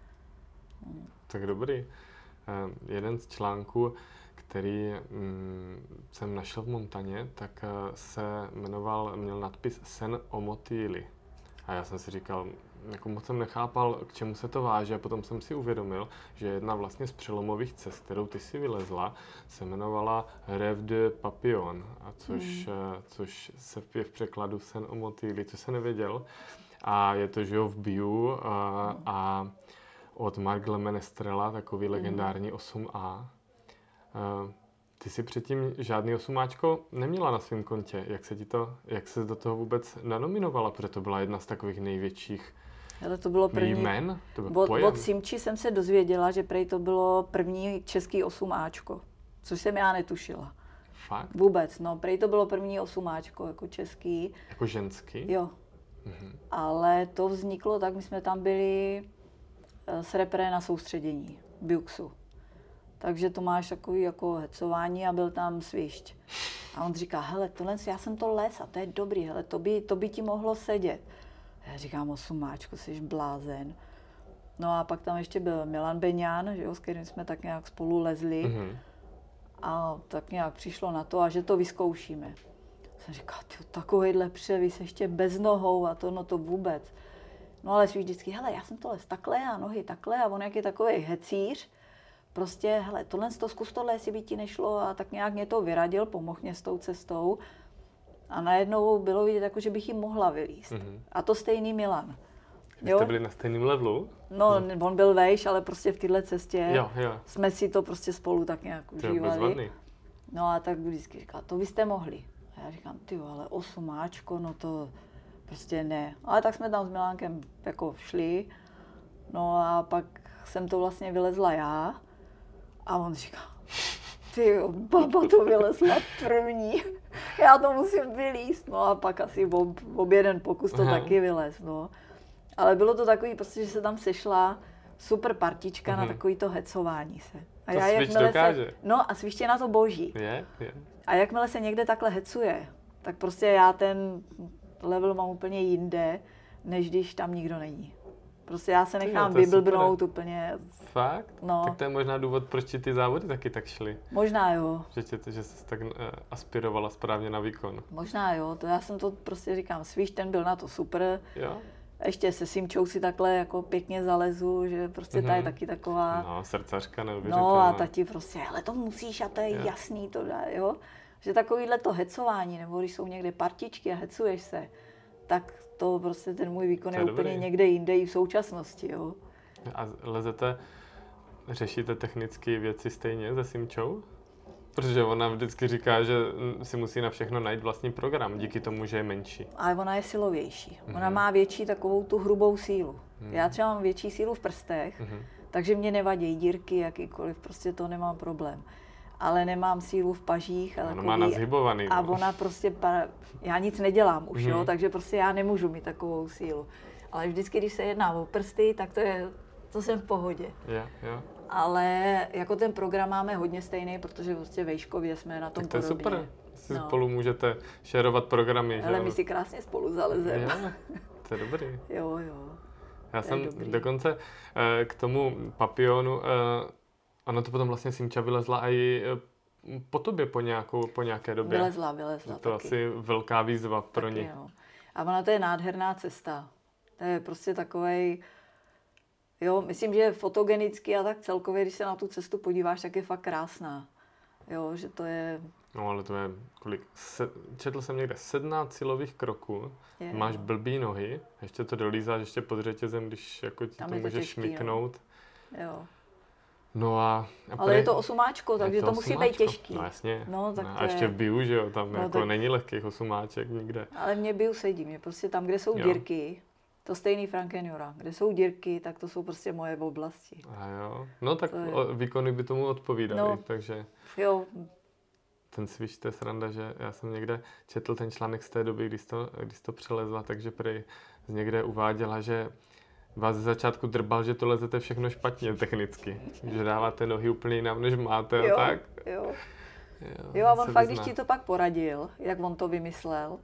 Hmm. Tak dobrý. Uh, jeden z článků, který mm, jsem našel v Montaně, tak uh, se jmenoval, měl nadpis Sen o motýli. A já jsem si říkal, jako moc jsem nechápal, k čemu se to váže a potom jsem si uvědomil, že jedna vlastně z přelomových cest, kterou ty si vylezla, se jmenovala Rêve de Papillon, a což, hmm. Eh, což se je v překladu sen o motýli, co se nevěděl. A je to, že jo, v Biu a, hmm. a od Mark Lemenestrela, takový hmm. legendární 8A. A, ty si předtím žádný osumáčko neměla na svém kontě. Jak se ti to, jak se do toho vůbec nanominovala? Protože to byla jedna z takových největších ale to bylo první. Jmen? To byl od, od Simči jsem se dozvěděla, že prej to bylo první český 8Ačko, což jsem já netušila. Fakt? Vůbec, no. Prej to bylo první 8Ačko, jako český. Jako ženský? Jo. Mhm. Ale to vzniklo tak, my jsme tam byli eh, s repré na soustředění, Biuxu. Takže to máš takový jako hecování a byl tam svišť. A on říká, hele, tohle, já jsem to les a to je dobrý, hele, to by, to by ti mohlo sedět. Já říkám, osumáčku, jsi blázen. No a pak tam ještě byl Milan Beňán, že jo, s kterým jsme tak nějak spolu lezli. Mm-hmm. A tak nějak přišlo na to, a že to vyzkoušíme. Jsem říkal, ty takovýhle převis ještě bez nohou a to, no to vůbec. No ale svý vždycky, hele, já jsem to les takhle a nohy takhle a on jak je takový hecíř, prostě, hele, tohle to zkus tohle, jestli by ti nešlo a tak nějak mě to vyradil, pomohl mě s tou cestou. A najednou bylo vidět, jako, že bych jim mohla vylíst. Mm-hmm. A to stejný Milan. Vy jste byli na stejném levelu? No, hmm. on byl vejš, ale prostě v téhle cestě jo, jo. jsme si to prostě spolu tak nějak užívali. No a tak vždycky říkal, to byste mohli. A já říkám, ty ale osumáčko, no to prostě ne. Ale tak jsme tam s Milánkem jako šli. No a pak jsem to vlastně vylezla já. A on říká, ty baba to vylezla první já to musím vylíst, no a pak asi ob, ob jeden pokus to Aha. taky vylez, no. Ale bylo to takový prostě, že se tam sešla super partička uh-huh. na mhm. takový to hecování se. A to já, jakmile dokáže. Se, no a sviště na to boží. Je, je. A jakmile se někde takhle hecuje, tak prostě já ten level mám úplně jinde, než když tam nikdo není. Prostě já se nechám vyblbnout úplně. Fakt? No. Tak to je možná důvod, proč ti ty závody taky tak šly. Možná jo. Že, tě, že jsi tak uh, aspirovala správně na výkon. Možná jo, to já jsem to prostě říkám, svíš, ten byl na to super. Jo. Ještě se Simčou si takhle jako pěkně zalezu, že prostě mm-hmm. ta je mhm. taky taková... No, srdcařka neuvěřitelná. No a tati prostě, ale to musíš a to je jo. jasný, to dá, jo. Že takovýhle to hecování, nebo když jsou někde partičky a hecuješ se, tak to prostě ten můj výkon je, je úplně dobrý. někde jinde i v současnosti, jo. A lezete, řešíte technické věci stejně se Simčou? Protože ona vždycky říká, že si musí na všechno najít vlastní program, díky tomu, že je menší. Ale ona je silovější. Ona mm-hmm. má větší takovou tu hrubou sílu. Mm-hmm. Já třeba mám větší sílu v prstech, mm-hmm. takže mě nevadí dírky, jakýkoliv, prostě to nemám problém ale nemám sílu v pažích. Ona má nazhybovaný. A no. ona prostě, já nic nedělám už, hmm. jo, mhm. takže prostě já nemůžu mít takovou sílu. Ale vždycky, když se jedná o prsty, tak to je, to jsem v pohodě. Yeah, yeah. Ale jako ten program máme hodně stejný, protože prostě vejškově jsme na tom tak to podobně. je super. Si no. spolu můžete šerovat programy. Ale my si krásně spolu zalezeme. Jo, to je dobrý. jo, jo. Já jsem dobrý. dokonce eh, k tomu papionu Ano, to potom vlastně Simča vylezla i eh, po tobě po, nějakou, po nějaké době. Vylezla, vylezla. To taky. asi velká výzva pro ně. A ona to je nádherná cesta. To je prostě takovej, jo, myslím, že fotogenicky a tak celkově, když se na tu cestu podíváš, tak je fakt krásná. Jo, že to je... No ale to je kolik? Se, četl jsem někde 17 silových kroků, je, máš no. blbý nohy, ještě to dolízáš ještě pod řetězem, když jako ti Tam to můžeš šmiknout. Jo. jo. No a, a Ale je to osumáčko, takže to, to musí být těžký. No jasně. No, tak no, a ještě je... v biu, že jo, tam no, jako tak... není lehkých osumáček nikde. Ale mě biu sedí, mě prostě tam, kde jsou jo. dírky, to stejný Frankenjura. Kde jsou dírky, tak to jsou prostě moje oblasti. A jo. No tak je... výkony by tomu odpovídaly, no, takže... Jo. Ten sviš, to je sranda, že já jsem někde četl ten článek z té doby, když to, když to přelezla, takže prý z někde uváděla, že vás ze začátku drbal, že to lezete všechno špatně technicky. Že dáváte nohy úplně jinam, než máte jo, a tak. Jo. Jo, jo a on fakt, když ti to pak poradil, jak on to vymyslel,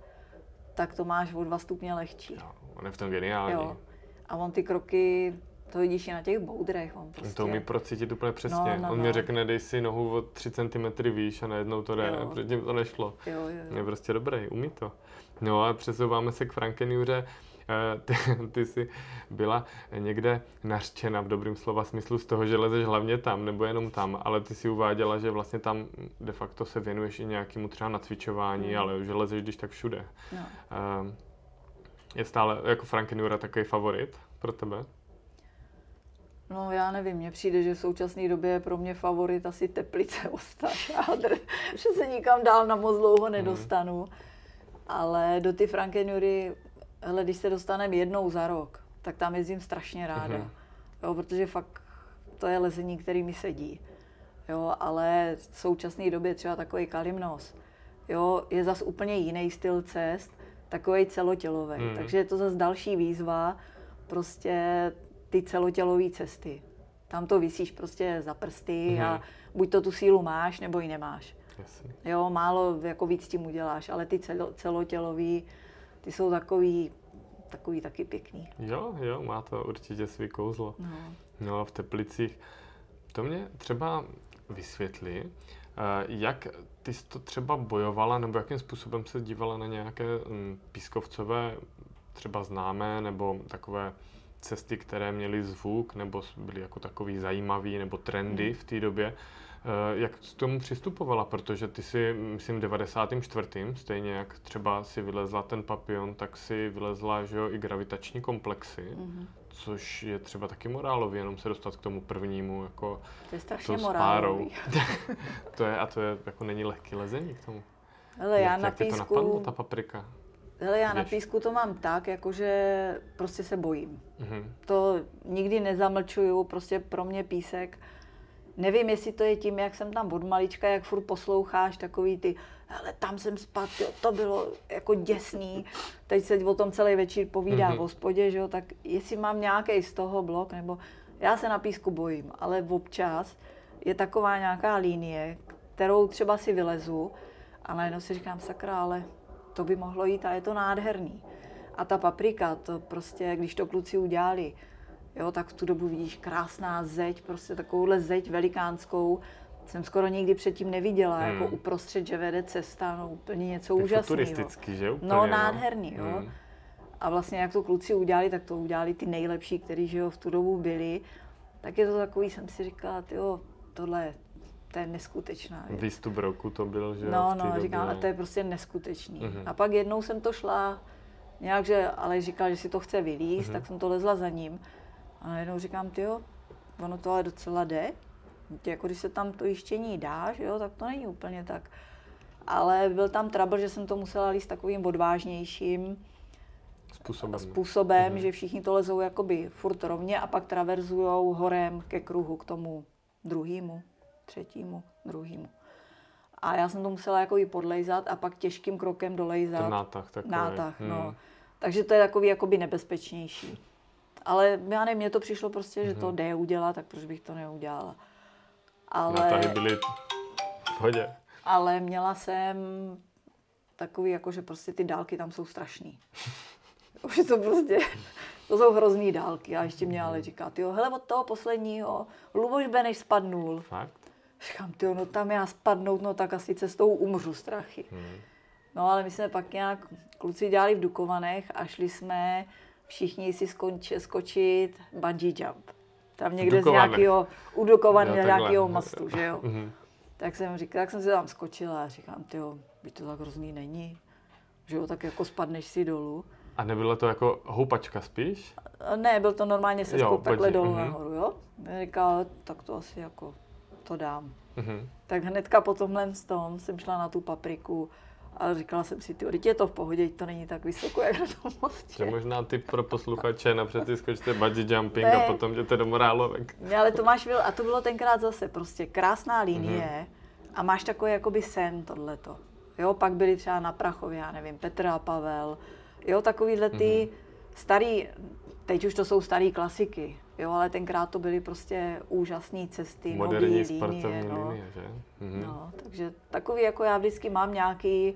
tak to máš o dva stupně lehčí. Jo, on je v tom geniální. Jo. A on ty kroky, to vidíš i na těch boudrech. On, prostě... on to umí procítit úplně přesně. No, no, on no. mi řekne, dej si nohu o 3 cm výš a najednou to jde. Jo. Předtím to nešlo. Jo, jo, jo. Je prostě dobrý, umí to. No a přesouváme se k Frankenjuře. Eh, ty, ty jsi byla někde nařčena v dobrým slova smyslu z toho, že lezeš hlavně tam nebo jenom tam, ale ty si uváděla, že vlastně tam de facto se věnuješ i nějakému třeba nacvičování, mm. ale že lezeš když tak všude. No. Eh, je stále jako Frankenura takový favorit pro tebe? No já nevím, mně přijde, že v současné době je pro mě favorit asi Teplice, Ostá, Šádr, že se nikam dál na moc dlouho mhm. nedostanu. Mm. Ale do ty Frankenury hele, když se dostaneme jednou za rok, tak tam jezdím strašně ráda. Mm-hmm. Jo, protože fakt to je lezení, který mi sedí. Jo, ale v současné době třeba takový kalimnos, jo, je zas úplně jiný styl cest, takový celotělový. Mm. Takže je to zase další výzva, prostě ty celotělové cesty. Tam to vysíš prostě za prsty mm. a buď to tu sílu máš, nebo ji nemáš. Jasně. Jo, málo jako víc tím uděláš, ale ty celo, celotělový, ty jsou takový, takový taky pěkný. Jo, jo, má to určitě svý kouzlo. No, no a v Teplicích, to mě třeba vysvětlí, eh, jak ty jsi to třeba bojovala, nebo jakým způsobem se dívala na nějaké mm, pískovcové třeba známé, nebo takové cesty, které měly zvuk, nebo byly jako takový zajímavý, nebo trendy hmm. v té době. Eh, jak k tomu přistupovala? Protože ty si, myslím, 94. stejně jak třeba si vylezla ten papion, tak si vylezla že jo, i gravitační komplexy, mm-hmm. což je třeba taky morálový, jenom se dostat k tomu prvnímu, jako to je strašně morálový. to je, a to je, jako není lehký lezení k tomu. Ale já jak, na písku... to napadlo, ta paprika? Hele, já Jdeš. na písku to mám tak, jakože prostě se bojím. Mm-hmm. To nikdy nezamlčuju, prostě pro mě písek Nevím, jestli to je tím, jak jsem tam od malička, jak furt posloucháš takový ty, hele, tam jsem spad, jo, to bylo jako děsný. Teď se o tom celý večer povídá mm-hmm. v hospodě, že jo, tak jestli mám nějaký z toho blok, nebo já se na písku bojím, ale občas je taková nějaká linie, kterou třeba si vylezu a najednou si říkám, sakra, ale to by mohlo jít a je to nádherný. A ta paprika, to prostě, když to kluci udělali, jo, tak v tu dobu vidíš krásná zeď, prostě takovouhle zeď velikánskou, jsem skoro nikdy předtím neviděla, hmm. jako uprostřed, že vede cesta, no úplně něco úžasného. Futuristický, že? Úplně, no, no. nádherný, jo. Hmm. A vlastně jak to kluci udělali, tak to udělali ty nejlepší, kteří že jo, v tu dobu byli. Tak je to takový, jsem si říkala, jo, tohle to je neskutečná věc. Výstup roku to byl, že No, no, říkám, a to je prostě neskutečný. Mm-hmm. A pak jednou jsem to šla, nějak, že, ale říkal, že si to chce vylíst, mm-hmm. tak jsem to lezla za ním. A najednou říkám, ty jo, ono to ale docela jde. Jako když se tam to jištění dá, že jo, tak to není úplně tak. Ale byl tam trouble, že jsem to musela líst takovým odvážnějším způsobem, způsobem mm-hmm. že všichni to lezou jakoby furt rovně a pak traverzujou horem ke kruhu, k tomu druhému, třetímu, druhému. A já jsem to musela jako i podlejzat a pak těžkým krokem dolejzat. Ten nátah takový. Nátah, no. hmm. no. Takže to je takový jakoby nebezpečnější. Ale já nevím, mně to přišlo prostě, mm-hmm. že to mhm. jde udělat, tak proč bych to neudělala. Ale... Nátahy byly hodě. Ale měla jsem takový, jako že prostě ty dálky tam jsou strašný. Už to prostě, to jsou hrozný dálky. A ještě mě ale mhm. říká, jo, hele, od toho posledního, Luboš než spadnul. Fakt? Říkám, ty no tam já spadnout, no tak asi cestou umřu strachy. Hmm. No ale my jsme pak nějak, kluci dělali v Dukovanech a šli jsme všichni si skonč, skočit bungee jump. Tam někde Dukované. z nějakého, udukovaný z nějakého mostu, že jo. Mm-hmm. Tak jsem říkal, tak jsem se tam skočila a říkám, ty by to tak hrozný není. Že jo, tak jako spadneš si dolů. A nebylo to jako houpačka spíš? Ne, byl to normálně se takhle dolů uh-huh. nahoru, jo. Říkal, tak to asi jako to dám. Uh-huh. Tak hnedka po tomhle tom jsem šla na tu papriku a říkala jsem si, ty je to v pohodě, to není tak vysoko, jak na tom mostě. Že možná ty pro posluchače napřed ty skočte bungee jumping ne. a potom jdete do morálovek. Ne, ale to máš, a to bylo tenkrát zase prostě krásná linie mm-hmm. a máš takový jakoby sen tohleto. Jo, pak byli třeba na Prachově, já nevím, Petr a Pavel, jo, takovýhle ty mm-hmm. starý, teď už to jsou starý klasiky, jo, ale tenkrát to byly prostě úžasné cesty, Moderní linie, no. linie, že? Mm-hmm. No, takže takový jako já vždycky mám nějaký,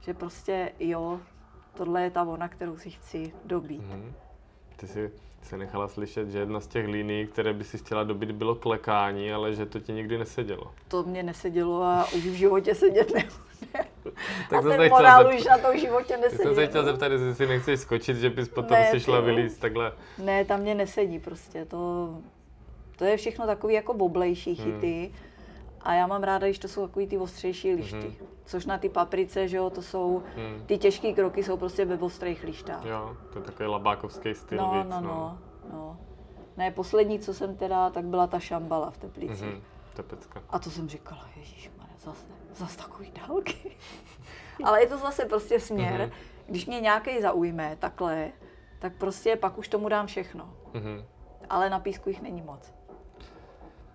že prostě jo, tohle je ta ona, kterou si chci dobít. Mm-hmm. Ty jsi se nechala slyšet, že jedna z těch líní, které by si chtěla dobit, bylo klekání, ale že to ti nikdy nesedělo. To mě nesedělo a už v životě sedět nebude. tak a ten morál už na tom životě nesedí. jsem se chtěl zeptat, jestli si nechceš skočit, že bys potom ne, si šla vylíst takhle. Ne, tam mě nesedí prostě. To, to je všechno takový jako boblejší chyty. Hmm. A já mám ráda, když to jsou takový ty ostřejší lišty. Hmm. Což na ty paprice, že jo, to jsou, hmm. ty těžké kroky jsou prostě ve ostrých lištách. Jo, to je takový labákovský styl no, víc, no, no, no, no. Ne, poslední, co jsem teda, tak byla ta šambala v Teplici. Mm-hmm, tepecka. A to jsem říkala, ježíš, zase, zase takový dálky. Ale je to zase prostě směr, mm-hmm. když mě nějaký zaujme takhle, tak prostě pak už tomu dám všechno. Mm-hmm. Ale na písku jich není moc.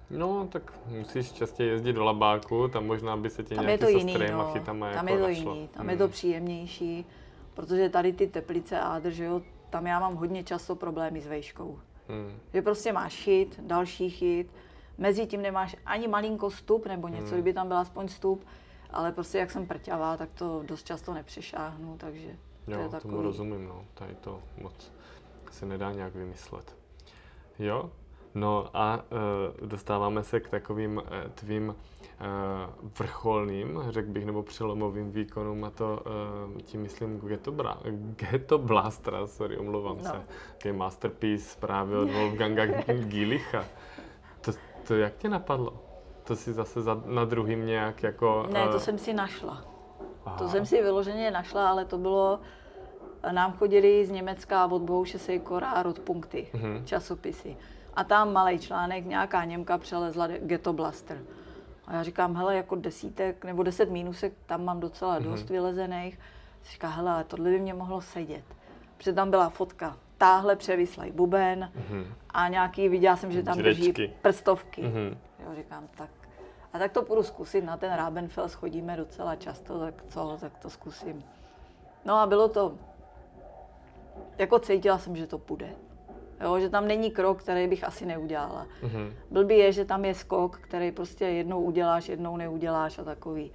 No, tak musíš častěji jezdit do labáku, tam možná by se ti tam nějaký je to jiný, no. chytama Tam jako je to našlo. jiný, tam mm. je to hmm. příjemnější, protože tady ty teplice a že jo, tam já mám hodně často problémy s vejškou. Mm. Že prostě máš chyt, další chyt, mezi tím nemáš ani malinko stup nebo něco, mm. kdyby tam byl aspoň stup, ale prostě jak jsem prťavá, tak to dost často nepřešáhnu, takže to jo, je takový. tomu rozumím, no, tady to moc se nedá nějak vymyslet. Jo, No a uh, dostáváme se k takovým uh, tvým uh, vrcholným, řekl bych, nebo přelomovým výkonům a to uh, tím myslím Ghetto, Bra- Ghetto Blaster, sorry, omlouvám no. se, takový masterpiece právě od Wolfganga Gilicha. To, to jak tě napadlo? To si zase za, na druhým nějak jako... Ne, to jsem si našla. Aha. To jsem si vyloženě našla, ale to bylo... Nám chodili z Německa od Bouše Sejkora a Rodpunkty, mm-hmm. časopisy a tam malý článek, nějaká Němka přelezla Ghetto Blaster. A já říkám, hele, jako desítek nebo deset mínusek, tam mám docela mm-hmm. dost vylezených. Říká, hele, ale tohle by mě mohlo sedět. Protože tam byla fotka, táhle převislej buben mm-hmm. a nějaký, viděla jsem, že tam drží prstovky. Mm-hmm. Jo, říkám, tak. A tak to půjdu zkusit, na ten Rabenfels chodíme docela často, tak co, tak to zkusím. No a bylo to, jako cítila jsem, že to půjde. Jo, že tam není krok, který bych asi neudělala. Mm-hmm. Blbý je, že tam je skok, který prostě jednou uděláš, jednou neuděláš a takový.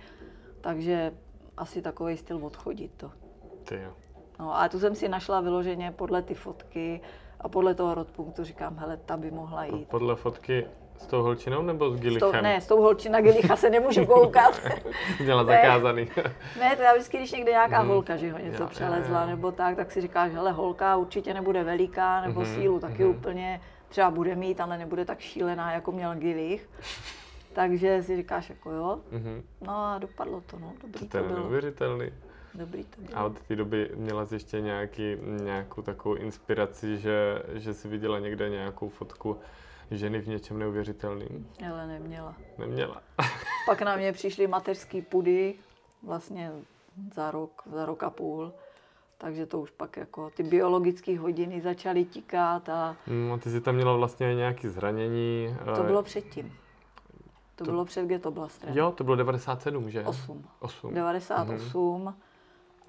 Takže asi takový styl odchodit to. Ty jo. No a tu jsem si našla vyloženě podle ty fotky a podle toho rodpunktu říkám, hele, ta by mohla jít. A podle fotky s tou holčinou nebo s Gilichem? S tou, ne, s tou holčinou Gilicha se nemůžu koukat. Měla zakázaný. ne, to já vždycky, když někde nějaká hmm. holka, že ho něco já, přelezla já, já. nebo tak, tak si říkáš, hele, holka určitě nebude veliká, nebo mm-hmm, sílu taky mm-hmm. úplně třeba bude mít, ale nebude tak šílená, jako měl Gilich. Takže si říkáš, jako jo. Mm-hmm. No a dopadlo to, no. Dobrý to, to bylo. neuvěřitelný. Dobrý to bylo. A od té doby měla jsi ještě nějaký, nějakou takovou inspiraci, že, že jsi viděla někde nějakou fotku ženy v něčem neuvěřitelným? Ale neměla. Neměla. Pak na mě přišly mateřský pudy, vlastně za rok, za rok a půl. Takže to už pak jako ty biologické hodiny začaly tikat a... No, ty jsi tam měla vlastně nějaké zranění. To bylo předtím. To, to bylo před Ghetto Blastrem. Jo, to bylo 97, že? 8. 8. 98. Mhm.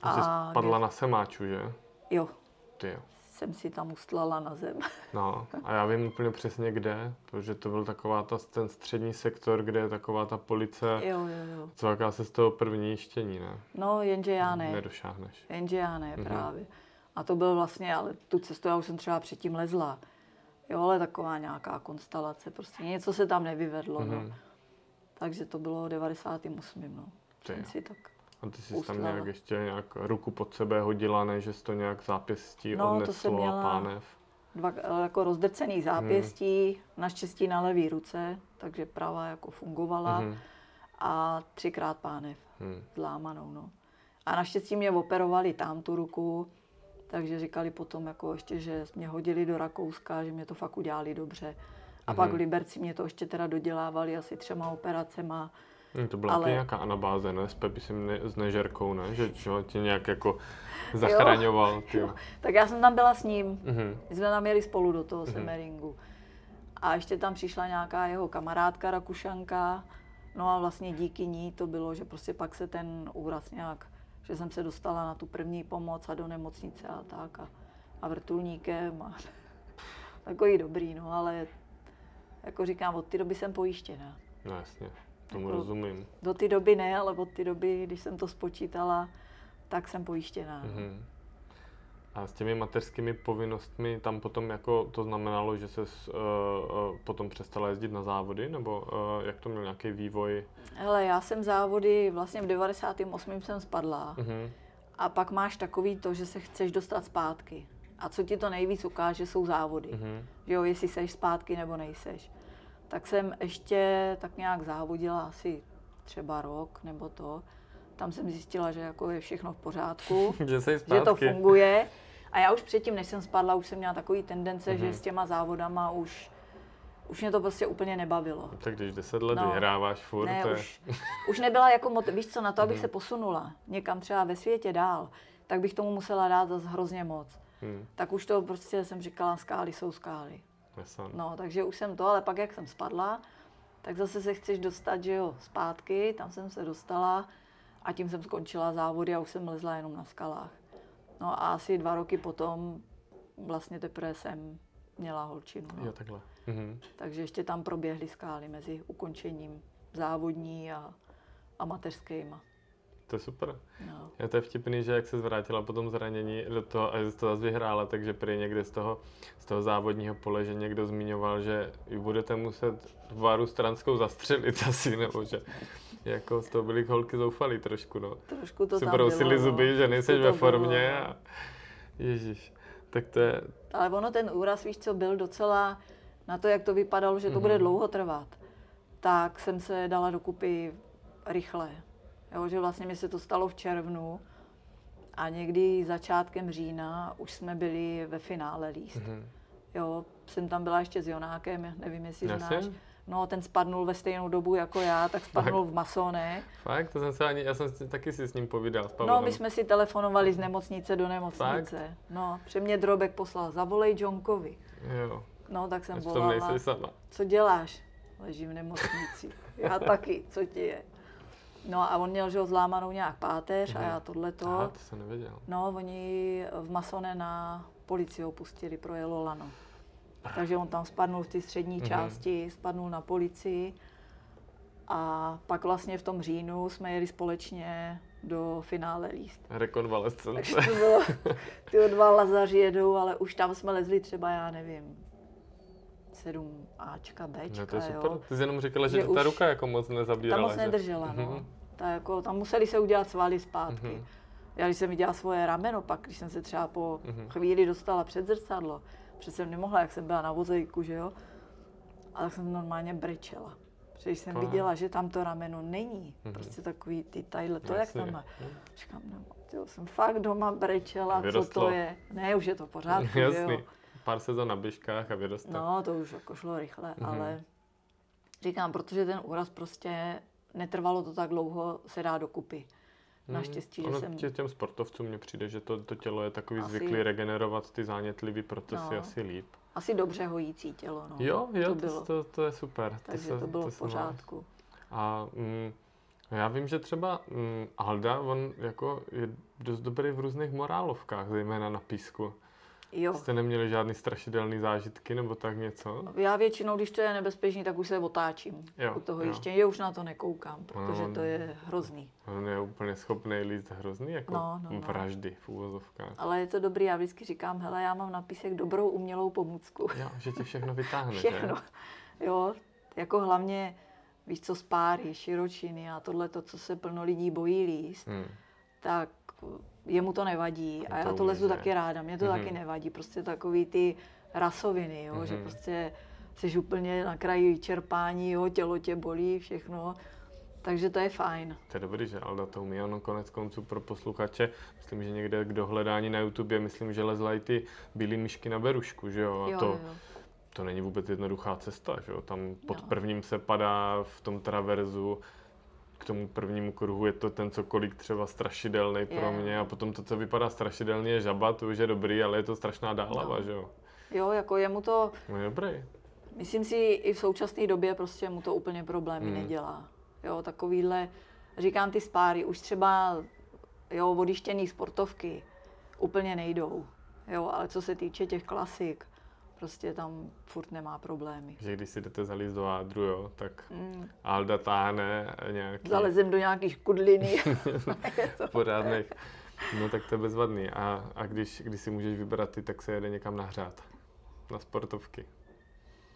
A jsi spadla na semáču, že? Jo. Ty jo jsem si tam ustlala na zem. No a já vím úplně přesně kde, protože to byl taková ta, ten střední sektor, kde je taková ta police, jo, jo, jo. co jaká se z toho první štění, ne? No, jenže já ne. Nedošáhneš. Jenže já ne, mhm. právě. A to byl vlastně, ale tu cestu já už jsem třeba předtím lezla. Jo, ale taková nějaká konstelace, prostě něco se tam nevyvedlo, no. Mhm. Takže to bylo 98. no. Jsem si tak a ty jsi tam nějak ještě nějak ruku pod sebe hodila, ne, že jsi to nějak zápěstí no, odneslo to jsem měla pánev? Dva jako rozdrcený zápěstí, hmm. naštěstí na levý ruce, takže pravá jako fungovala hmm. a třikrát pánev hmm. zlámanou, no. A naštěstí mě operovali tam tu ruku, Takže říkali potom jako ještě, že mě hodili do Rakouska, že mě to fakt udělali dobře. A mm-hmm. pak v Liberci mě to ještě teda dodělávali asi třema operacema. Hmm, to byla ale... nějaká anabáze, ne? S Pepisem ne, s nežerkou, ne? Že, že tě nějak jako zachraňoval. Jo, jo. Tak já jsem tam byla s ním. Mm-hmm. My jsme tam jeli spolu do toho mm-hmm. Semeringu. A ještě tam přišla nějaká jeho kamarádka Rakušanka. No a vlastně díky ní to bylo, že prostě pak se ten úraz nějak, že jsem se dostala na tu první pomoc a do nemocnice a tak a, a vrtulníkem a takový dobrý, no ale jako říkám, od té doby jsem pojištěná. No jasně, tomu jako, rozumím. Do té doby ne, ale od té doby, když jsem to spočítala, tak jsem pojištěná. Mm-hmm. A s těmi mateřskými povinnostmi tam potom jako to znamenalo, že se uh, uh, potom přestala jezdit na závody, nebo uh, jak to měl nějaký vývoj? Hele, já jsem závody vlastně v 98. jsem spadla. Uh-huh. A pak máš takový to, že se chceš dostat zpátky. A co ti to nejvíc ukáže, jsou závody. Uh-huh. Že jo, jestli seš zpátky nebo nejseš. Tak jsem ještě tak nějak závodila asi třeba rok nebo to. Tam jsem zjistila, že jako je všechno v pořádku, že, že to funguje. A já už předtím, než jsem spadla, už jsem měla takový tendence, mm-hmm. že mhm. s těma závodama už už mě to prostě úplně nebavilo. Tak když 10 let no, vyhráváš furt, ne, to je... už, už nebyla jako, mot- víš co, na to, abych mm. se posunula někam třeba ve světě dál, tak bych tomu musela dát zase hrozně moc. Mm. Tak už to prostě jsem říkala, skály jsou skály. Jasně. No, takže už jsem to, ale pak jak jsem spadla, tak zase se chceš dostat, že jo, zpátky, tam jsem se dostala a tím jsem skončila závody a už jsem lezla jenom na skalách. No a asi dva roky potom vlastně teprve jsem měla holčinu. No. Jo, takhle. Mhm. Takže ještě tam proběhly skály mezi ukončením závodní a amatéřskýma. To je super. No. Je to je vtipný, že jak se zvrátila po tom zranění do toho, a to zase vyhrála, takže prý někde z toho, z toho závodního pole, že někdo zmiňoval, že budete muset Váru Stranskou zastřelit asi, nebo že jako z toho byly holky zoufalý trošku, no. Trošku to si tam brousili bylo, zuby, no. že nejseš ve formě bylo, a ježíš. Tak to je... Ale ono ten úraz, víš co, byl docela na to, jak to vypadalo, že to mm-hmm. bude dlouho trvat, tak jsem se dala dokupy rychle. Jo, že vlastně mi se to stalo v červnu a někdy začátkem října už jsme byli ve finále líst. Mm-hmm. Jo, jsem tam byla ještě s Jonákem, nevím, jestli Jasně? znáš. No, ten spadnul ve stejnou dobu jako já, tak spadnul Fakt? v Masone. Fakt? To jsem se ani, já jsem taky si s ním povídal, s No, my jsme si telefonovali z nemocnice do nemocnice. Fakt? No, pře mě Drobek poslal, zavolej Johnkovi. Jo. No, tak jsem volala. nejsi sama. Co děláš? Ležím v nemocnici. Já taky, co ti je? No a on měl, že ho zlámanou nějak páteř a mhm. já tohleto. Aha, to jsem nevěděl. No, oni v Masone na policii pustili, projelo lano. Takže on tam spadnul v té střední mm-hmm. části, spadnul na policii. A pak vlastně v tom říjnu jsme jeli společně do finále líst. Rekonvalescence. Takže to bylo, ty dva lazaři jedou, ale už tam jsme lezli třeba, já nevím, 7 Ačka, Bčka, no, to je super. Jo. Ty jsi jenom říkala, že, že ta ruka jako moc nezabírala. Ta moc nedržela, že? no. Mm-hmm. Ta jako, tam museli se udělat svaly zpátky. Mm-hmm. Já když jsem viděla svoje rameno, pak když jsem se třeba po mm-hmm. chvíli dostala před zrcadlo, protože jsem nemohla, jak jsem byla na vozejku, že jo, a tak jsem normálně brečela. Protože jsem Aha. viděla, že tam to rameno není. Mm-hmm. Prostě takový ty tadyhle, to Jasně. jak tam má. Říkám, no, jsem fakt doma brečela, Vyrostlo. co to je. Ne, už je to pořád. Jasný. Jo. Pár sezon na běžkách a vyrostlo. No, to už jako šlo rychle, mm-hmm. ale říkám, protože ten úraz prostě netrvalo to tak dlouho, se dá dokupy. Hmm. Naštěstí, že jsem... Tě, těm sportovcům mně přijde, že to, to tělo je takový asi... zvyklý regenerovat ty zánětlivý procesy no. asi líp. Asi dobře hojící tělo, no. Jo, jo, to, bylo. to, to je super. Takže to, se, to bylo to v pořádku. A mm, já vím, že třeba mm, Alda, on jako je dost dobrý v různých morálovkách, zejména na písku. Jo. Jste neměli žádný strašidelný zážitky nebo tak něco? Já většinou, když to je nebezpečný, tak už se otáčím jo, u toho jo. ještě. Já už na to nekoukám, protože no, to je hrozný. On je úplně schopný líst hrozný, jako no, no, no. vraždy v úvozovkách. Ale je to dobrý, já vždycky říkám, hele, já mám na písek dobrou umělou pomůcku. Jo, že ti všechno vytáhne, Všechno. Že? Jo, jako hlavně, víš co, spáry, širočiny a tohle to, co se plno lidí bojí líst, hmm. tak jemu to nevadí a já to lezu taky ráda, mě to mm-hmm. taky nevadí, prostě takový ty rasoviny, jo, mm-hmm. že prostě jsi úplně na kraji čerpání, jo, tělo tě bolí, všechno, Takže to je fajn. To je dobrý, že Alda to umí. Ono konec konců pro posluchače, myslím, že někde kdo hledání na YouTube, myslím, že lezlají ty bílé myšky na berušku, že jo? A Jo, to, jo. to není vůbec jednoduchá cesta, že jo? Tam pod Jo. prvním se padá v tom traverzu, k tomu prvnímu kruhu je to ten cokoliv třeba strašidelný pro Je. mě a potom to, co vypadá strašidelně, je žaba, to už je dobrý, ale je to strašná dálava, No. že jo? Jo, jako jemu to, No je dobrý. myslím si, i v současné době prostě mu to úplně problémy Hmm. nedělá. Jo, takovýhle, říkám ty spáry, už třeba, jo, odištěný sportovky úplně nejdou. Jo, ale co se týče těch klasik, prostě tam furt nemá problémy. Že když si jdete zalíst do jádru, jo, tak Mm, Alda táhne nějaký zalezem do nějakých to- pořádných. No tak to je bezvadný. A, a když, když si můžeš vybrat ty, tak se jede někam nahřát. Na sportovky.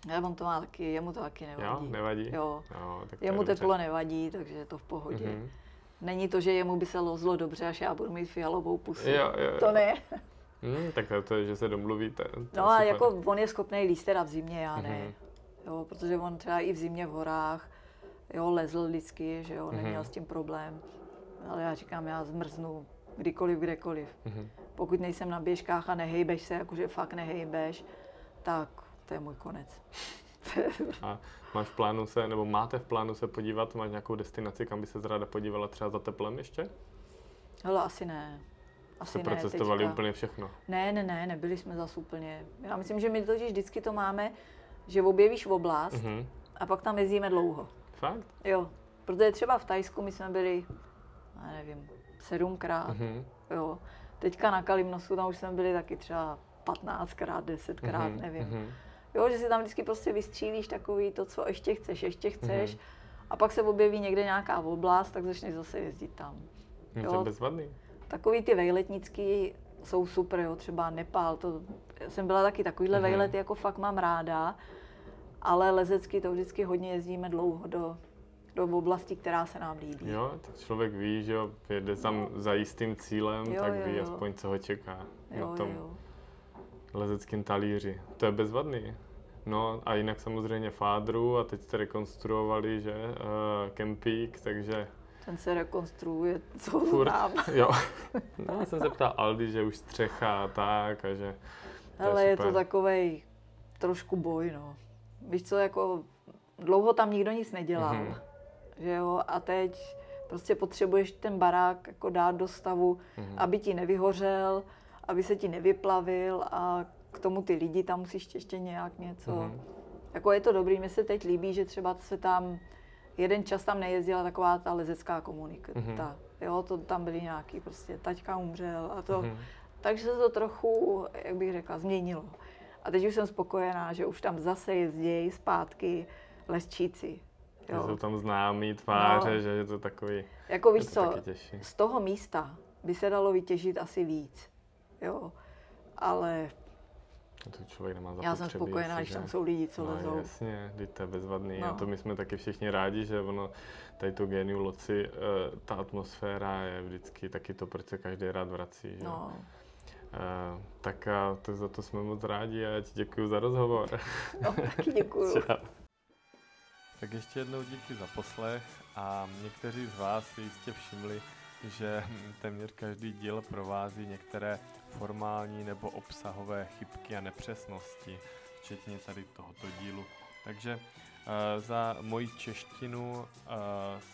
Ale on to má taky, jemu to taky Jo, nevadí. nevadí? Jo. Jo, tak Jemu je dobře. teplo nevadí, takže je to v pohodě. Mhm. Není to, že jemu by se lozlo dobře, až já budu mít fialovou pusu. Jo, jo, jo. To ne. Hmm, tak to, je, že se domluvíte. To No a jako on je schopný líst teda v zimě, já ne. Mhm. Jo, protože on třeba i v zimě v horách, jo, lezl vždycky, že jo, neměl Mhm. s tím problém. Ale já říkám, já zmrznu kdykoliv, kdekoliv. Mhm. Pokud nejsem na běžkách a nehejbeš se, jakože fakt nehejbeš, tak to je můj konec. A máš v plánu se, nebo máte v plánu se podívat, máš nějakou destinaci, kam by se ráda podívala třeba za teplem ještě? Hele, asi ne. Asi Jste ne, procestovali teďka. úplně všechno. Ne, ne, ne, nebyli jsme zas úplně. Já myslím, že my totiž vždycky to máme, že objevíš oblast Mhm. a pak tam jezdíme dlouho. Fakt? Jo, protože třeba v Tajsku my jsme byli, já nevím, sedmkrát, Mhm. jo. Teďka na Kalimnosu tam už jsme byli taky třeba 15krát, 10krát, Mhm. nevím. Mhm. Jo, že si tam vždycky prostě vystřílíš takový to, co ještě chceš, ještě chceš. Mhm. A pak se objeví někde nějaká oblast, tak začneš zase jezdit tam. No, to Jo. je bezvadný. Takový ty vejletnický jsou super, jo, třeba Nepál, to jsem byla taky takovýhle Mhm. mm-hmm. vejlety, jako fakt mám ráda, ale lezecky to vždycky hodně jezdíme dlouho do, do oblasti, která se nám líbí. Jo, tak člověk ví, že jo, jede tam za jistým cílem, Jo, tak jo, ví jo. aspoň, co ho čeká jo, na tom jo, jo. lezeckém talíři. To je bezvadný. No a jinak samozřejmě Fádru a teď jste rekonstruovali, že, uh, Kempík, takže Ten se rekonstruuje, co furt, tam. jo. No, já jsem se ptal Aldy, že už střecha a tak a že to Ale je super. to takovej trošku boj, no. Víš co, jako dlouho tam nikdo nic nedělal, Mhm. že jo, a teď prostě potřebuješ ten barák jako dát do stavu, Mhm. aby ti nevyhořel, aby se ti nevyplavil a k tomu ty lidi tam musíš ještě nějak něco. Mhm. Jako je to dobrý, mně se teď líbí, že třeba se tam jeden čas tam nejezdila taková ta lezecká komunita. Mhm. Jo, to tam byly nějaký prostě, taťka umřel a to. Mhm. Takže se to trochu, jak bych řekla, změnilo. A teď už jsem spokojená, že už tam zase jezdí zpátky lesčíci. Jo. jsou tam známý tváře, No. že je to takový, Jako víš co, z toho místa by se dalo vytěžit asi víc. Jo. Ale To člověk nemá já jsem spokojená, když že? tam jsou lidi, co no, lezou. jasně, teď to je bezvadný. No. A No. to my jsme taky všichni rádi, že ono, tady to geniu loci, eh, ta atmosféra je vždycky taky to, proč se každý rád vrací. Že? No, Eh, tak a to za to jsme moc rádi a já ti děkuji za rozhovor. no taky. Tak ještě jednou díky za poslech a někteří z vás si jistě všimli, že téměř každý díl provází některé formální nebo obsahové chybky a nepřesnosti, včetně tady tohoto dílu. Takže eh, za moji češtinu eh,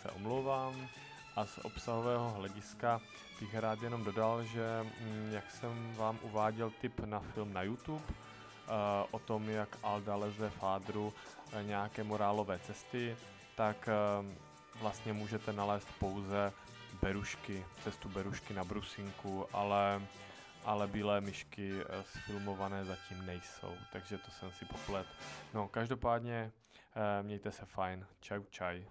se omlouvám a z obsahového hlediska bych rád jenom dodal, že mm, jak jsem vám uváděl tip na film na YouTube, eh, o tom, jak Alda leze fádru nějaké morálové cesty, tak vlastně můžete nalézt pouze Berušky, cestu Berušky na Brusinku, ale, ale bílé myšky eh, sfilmované zatím nejsou, takže to jsem si poplet. No, každopádně eh, mějte se fajn. Čau, čaj.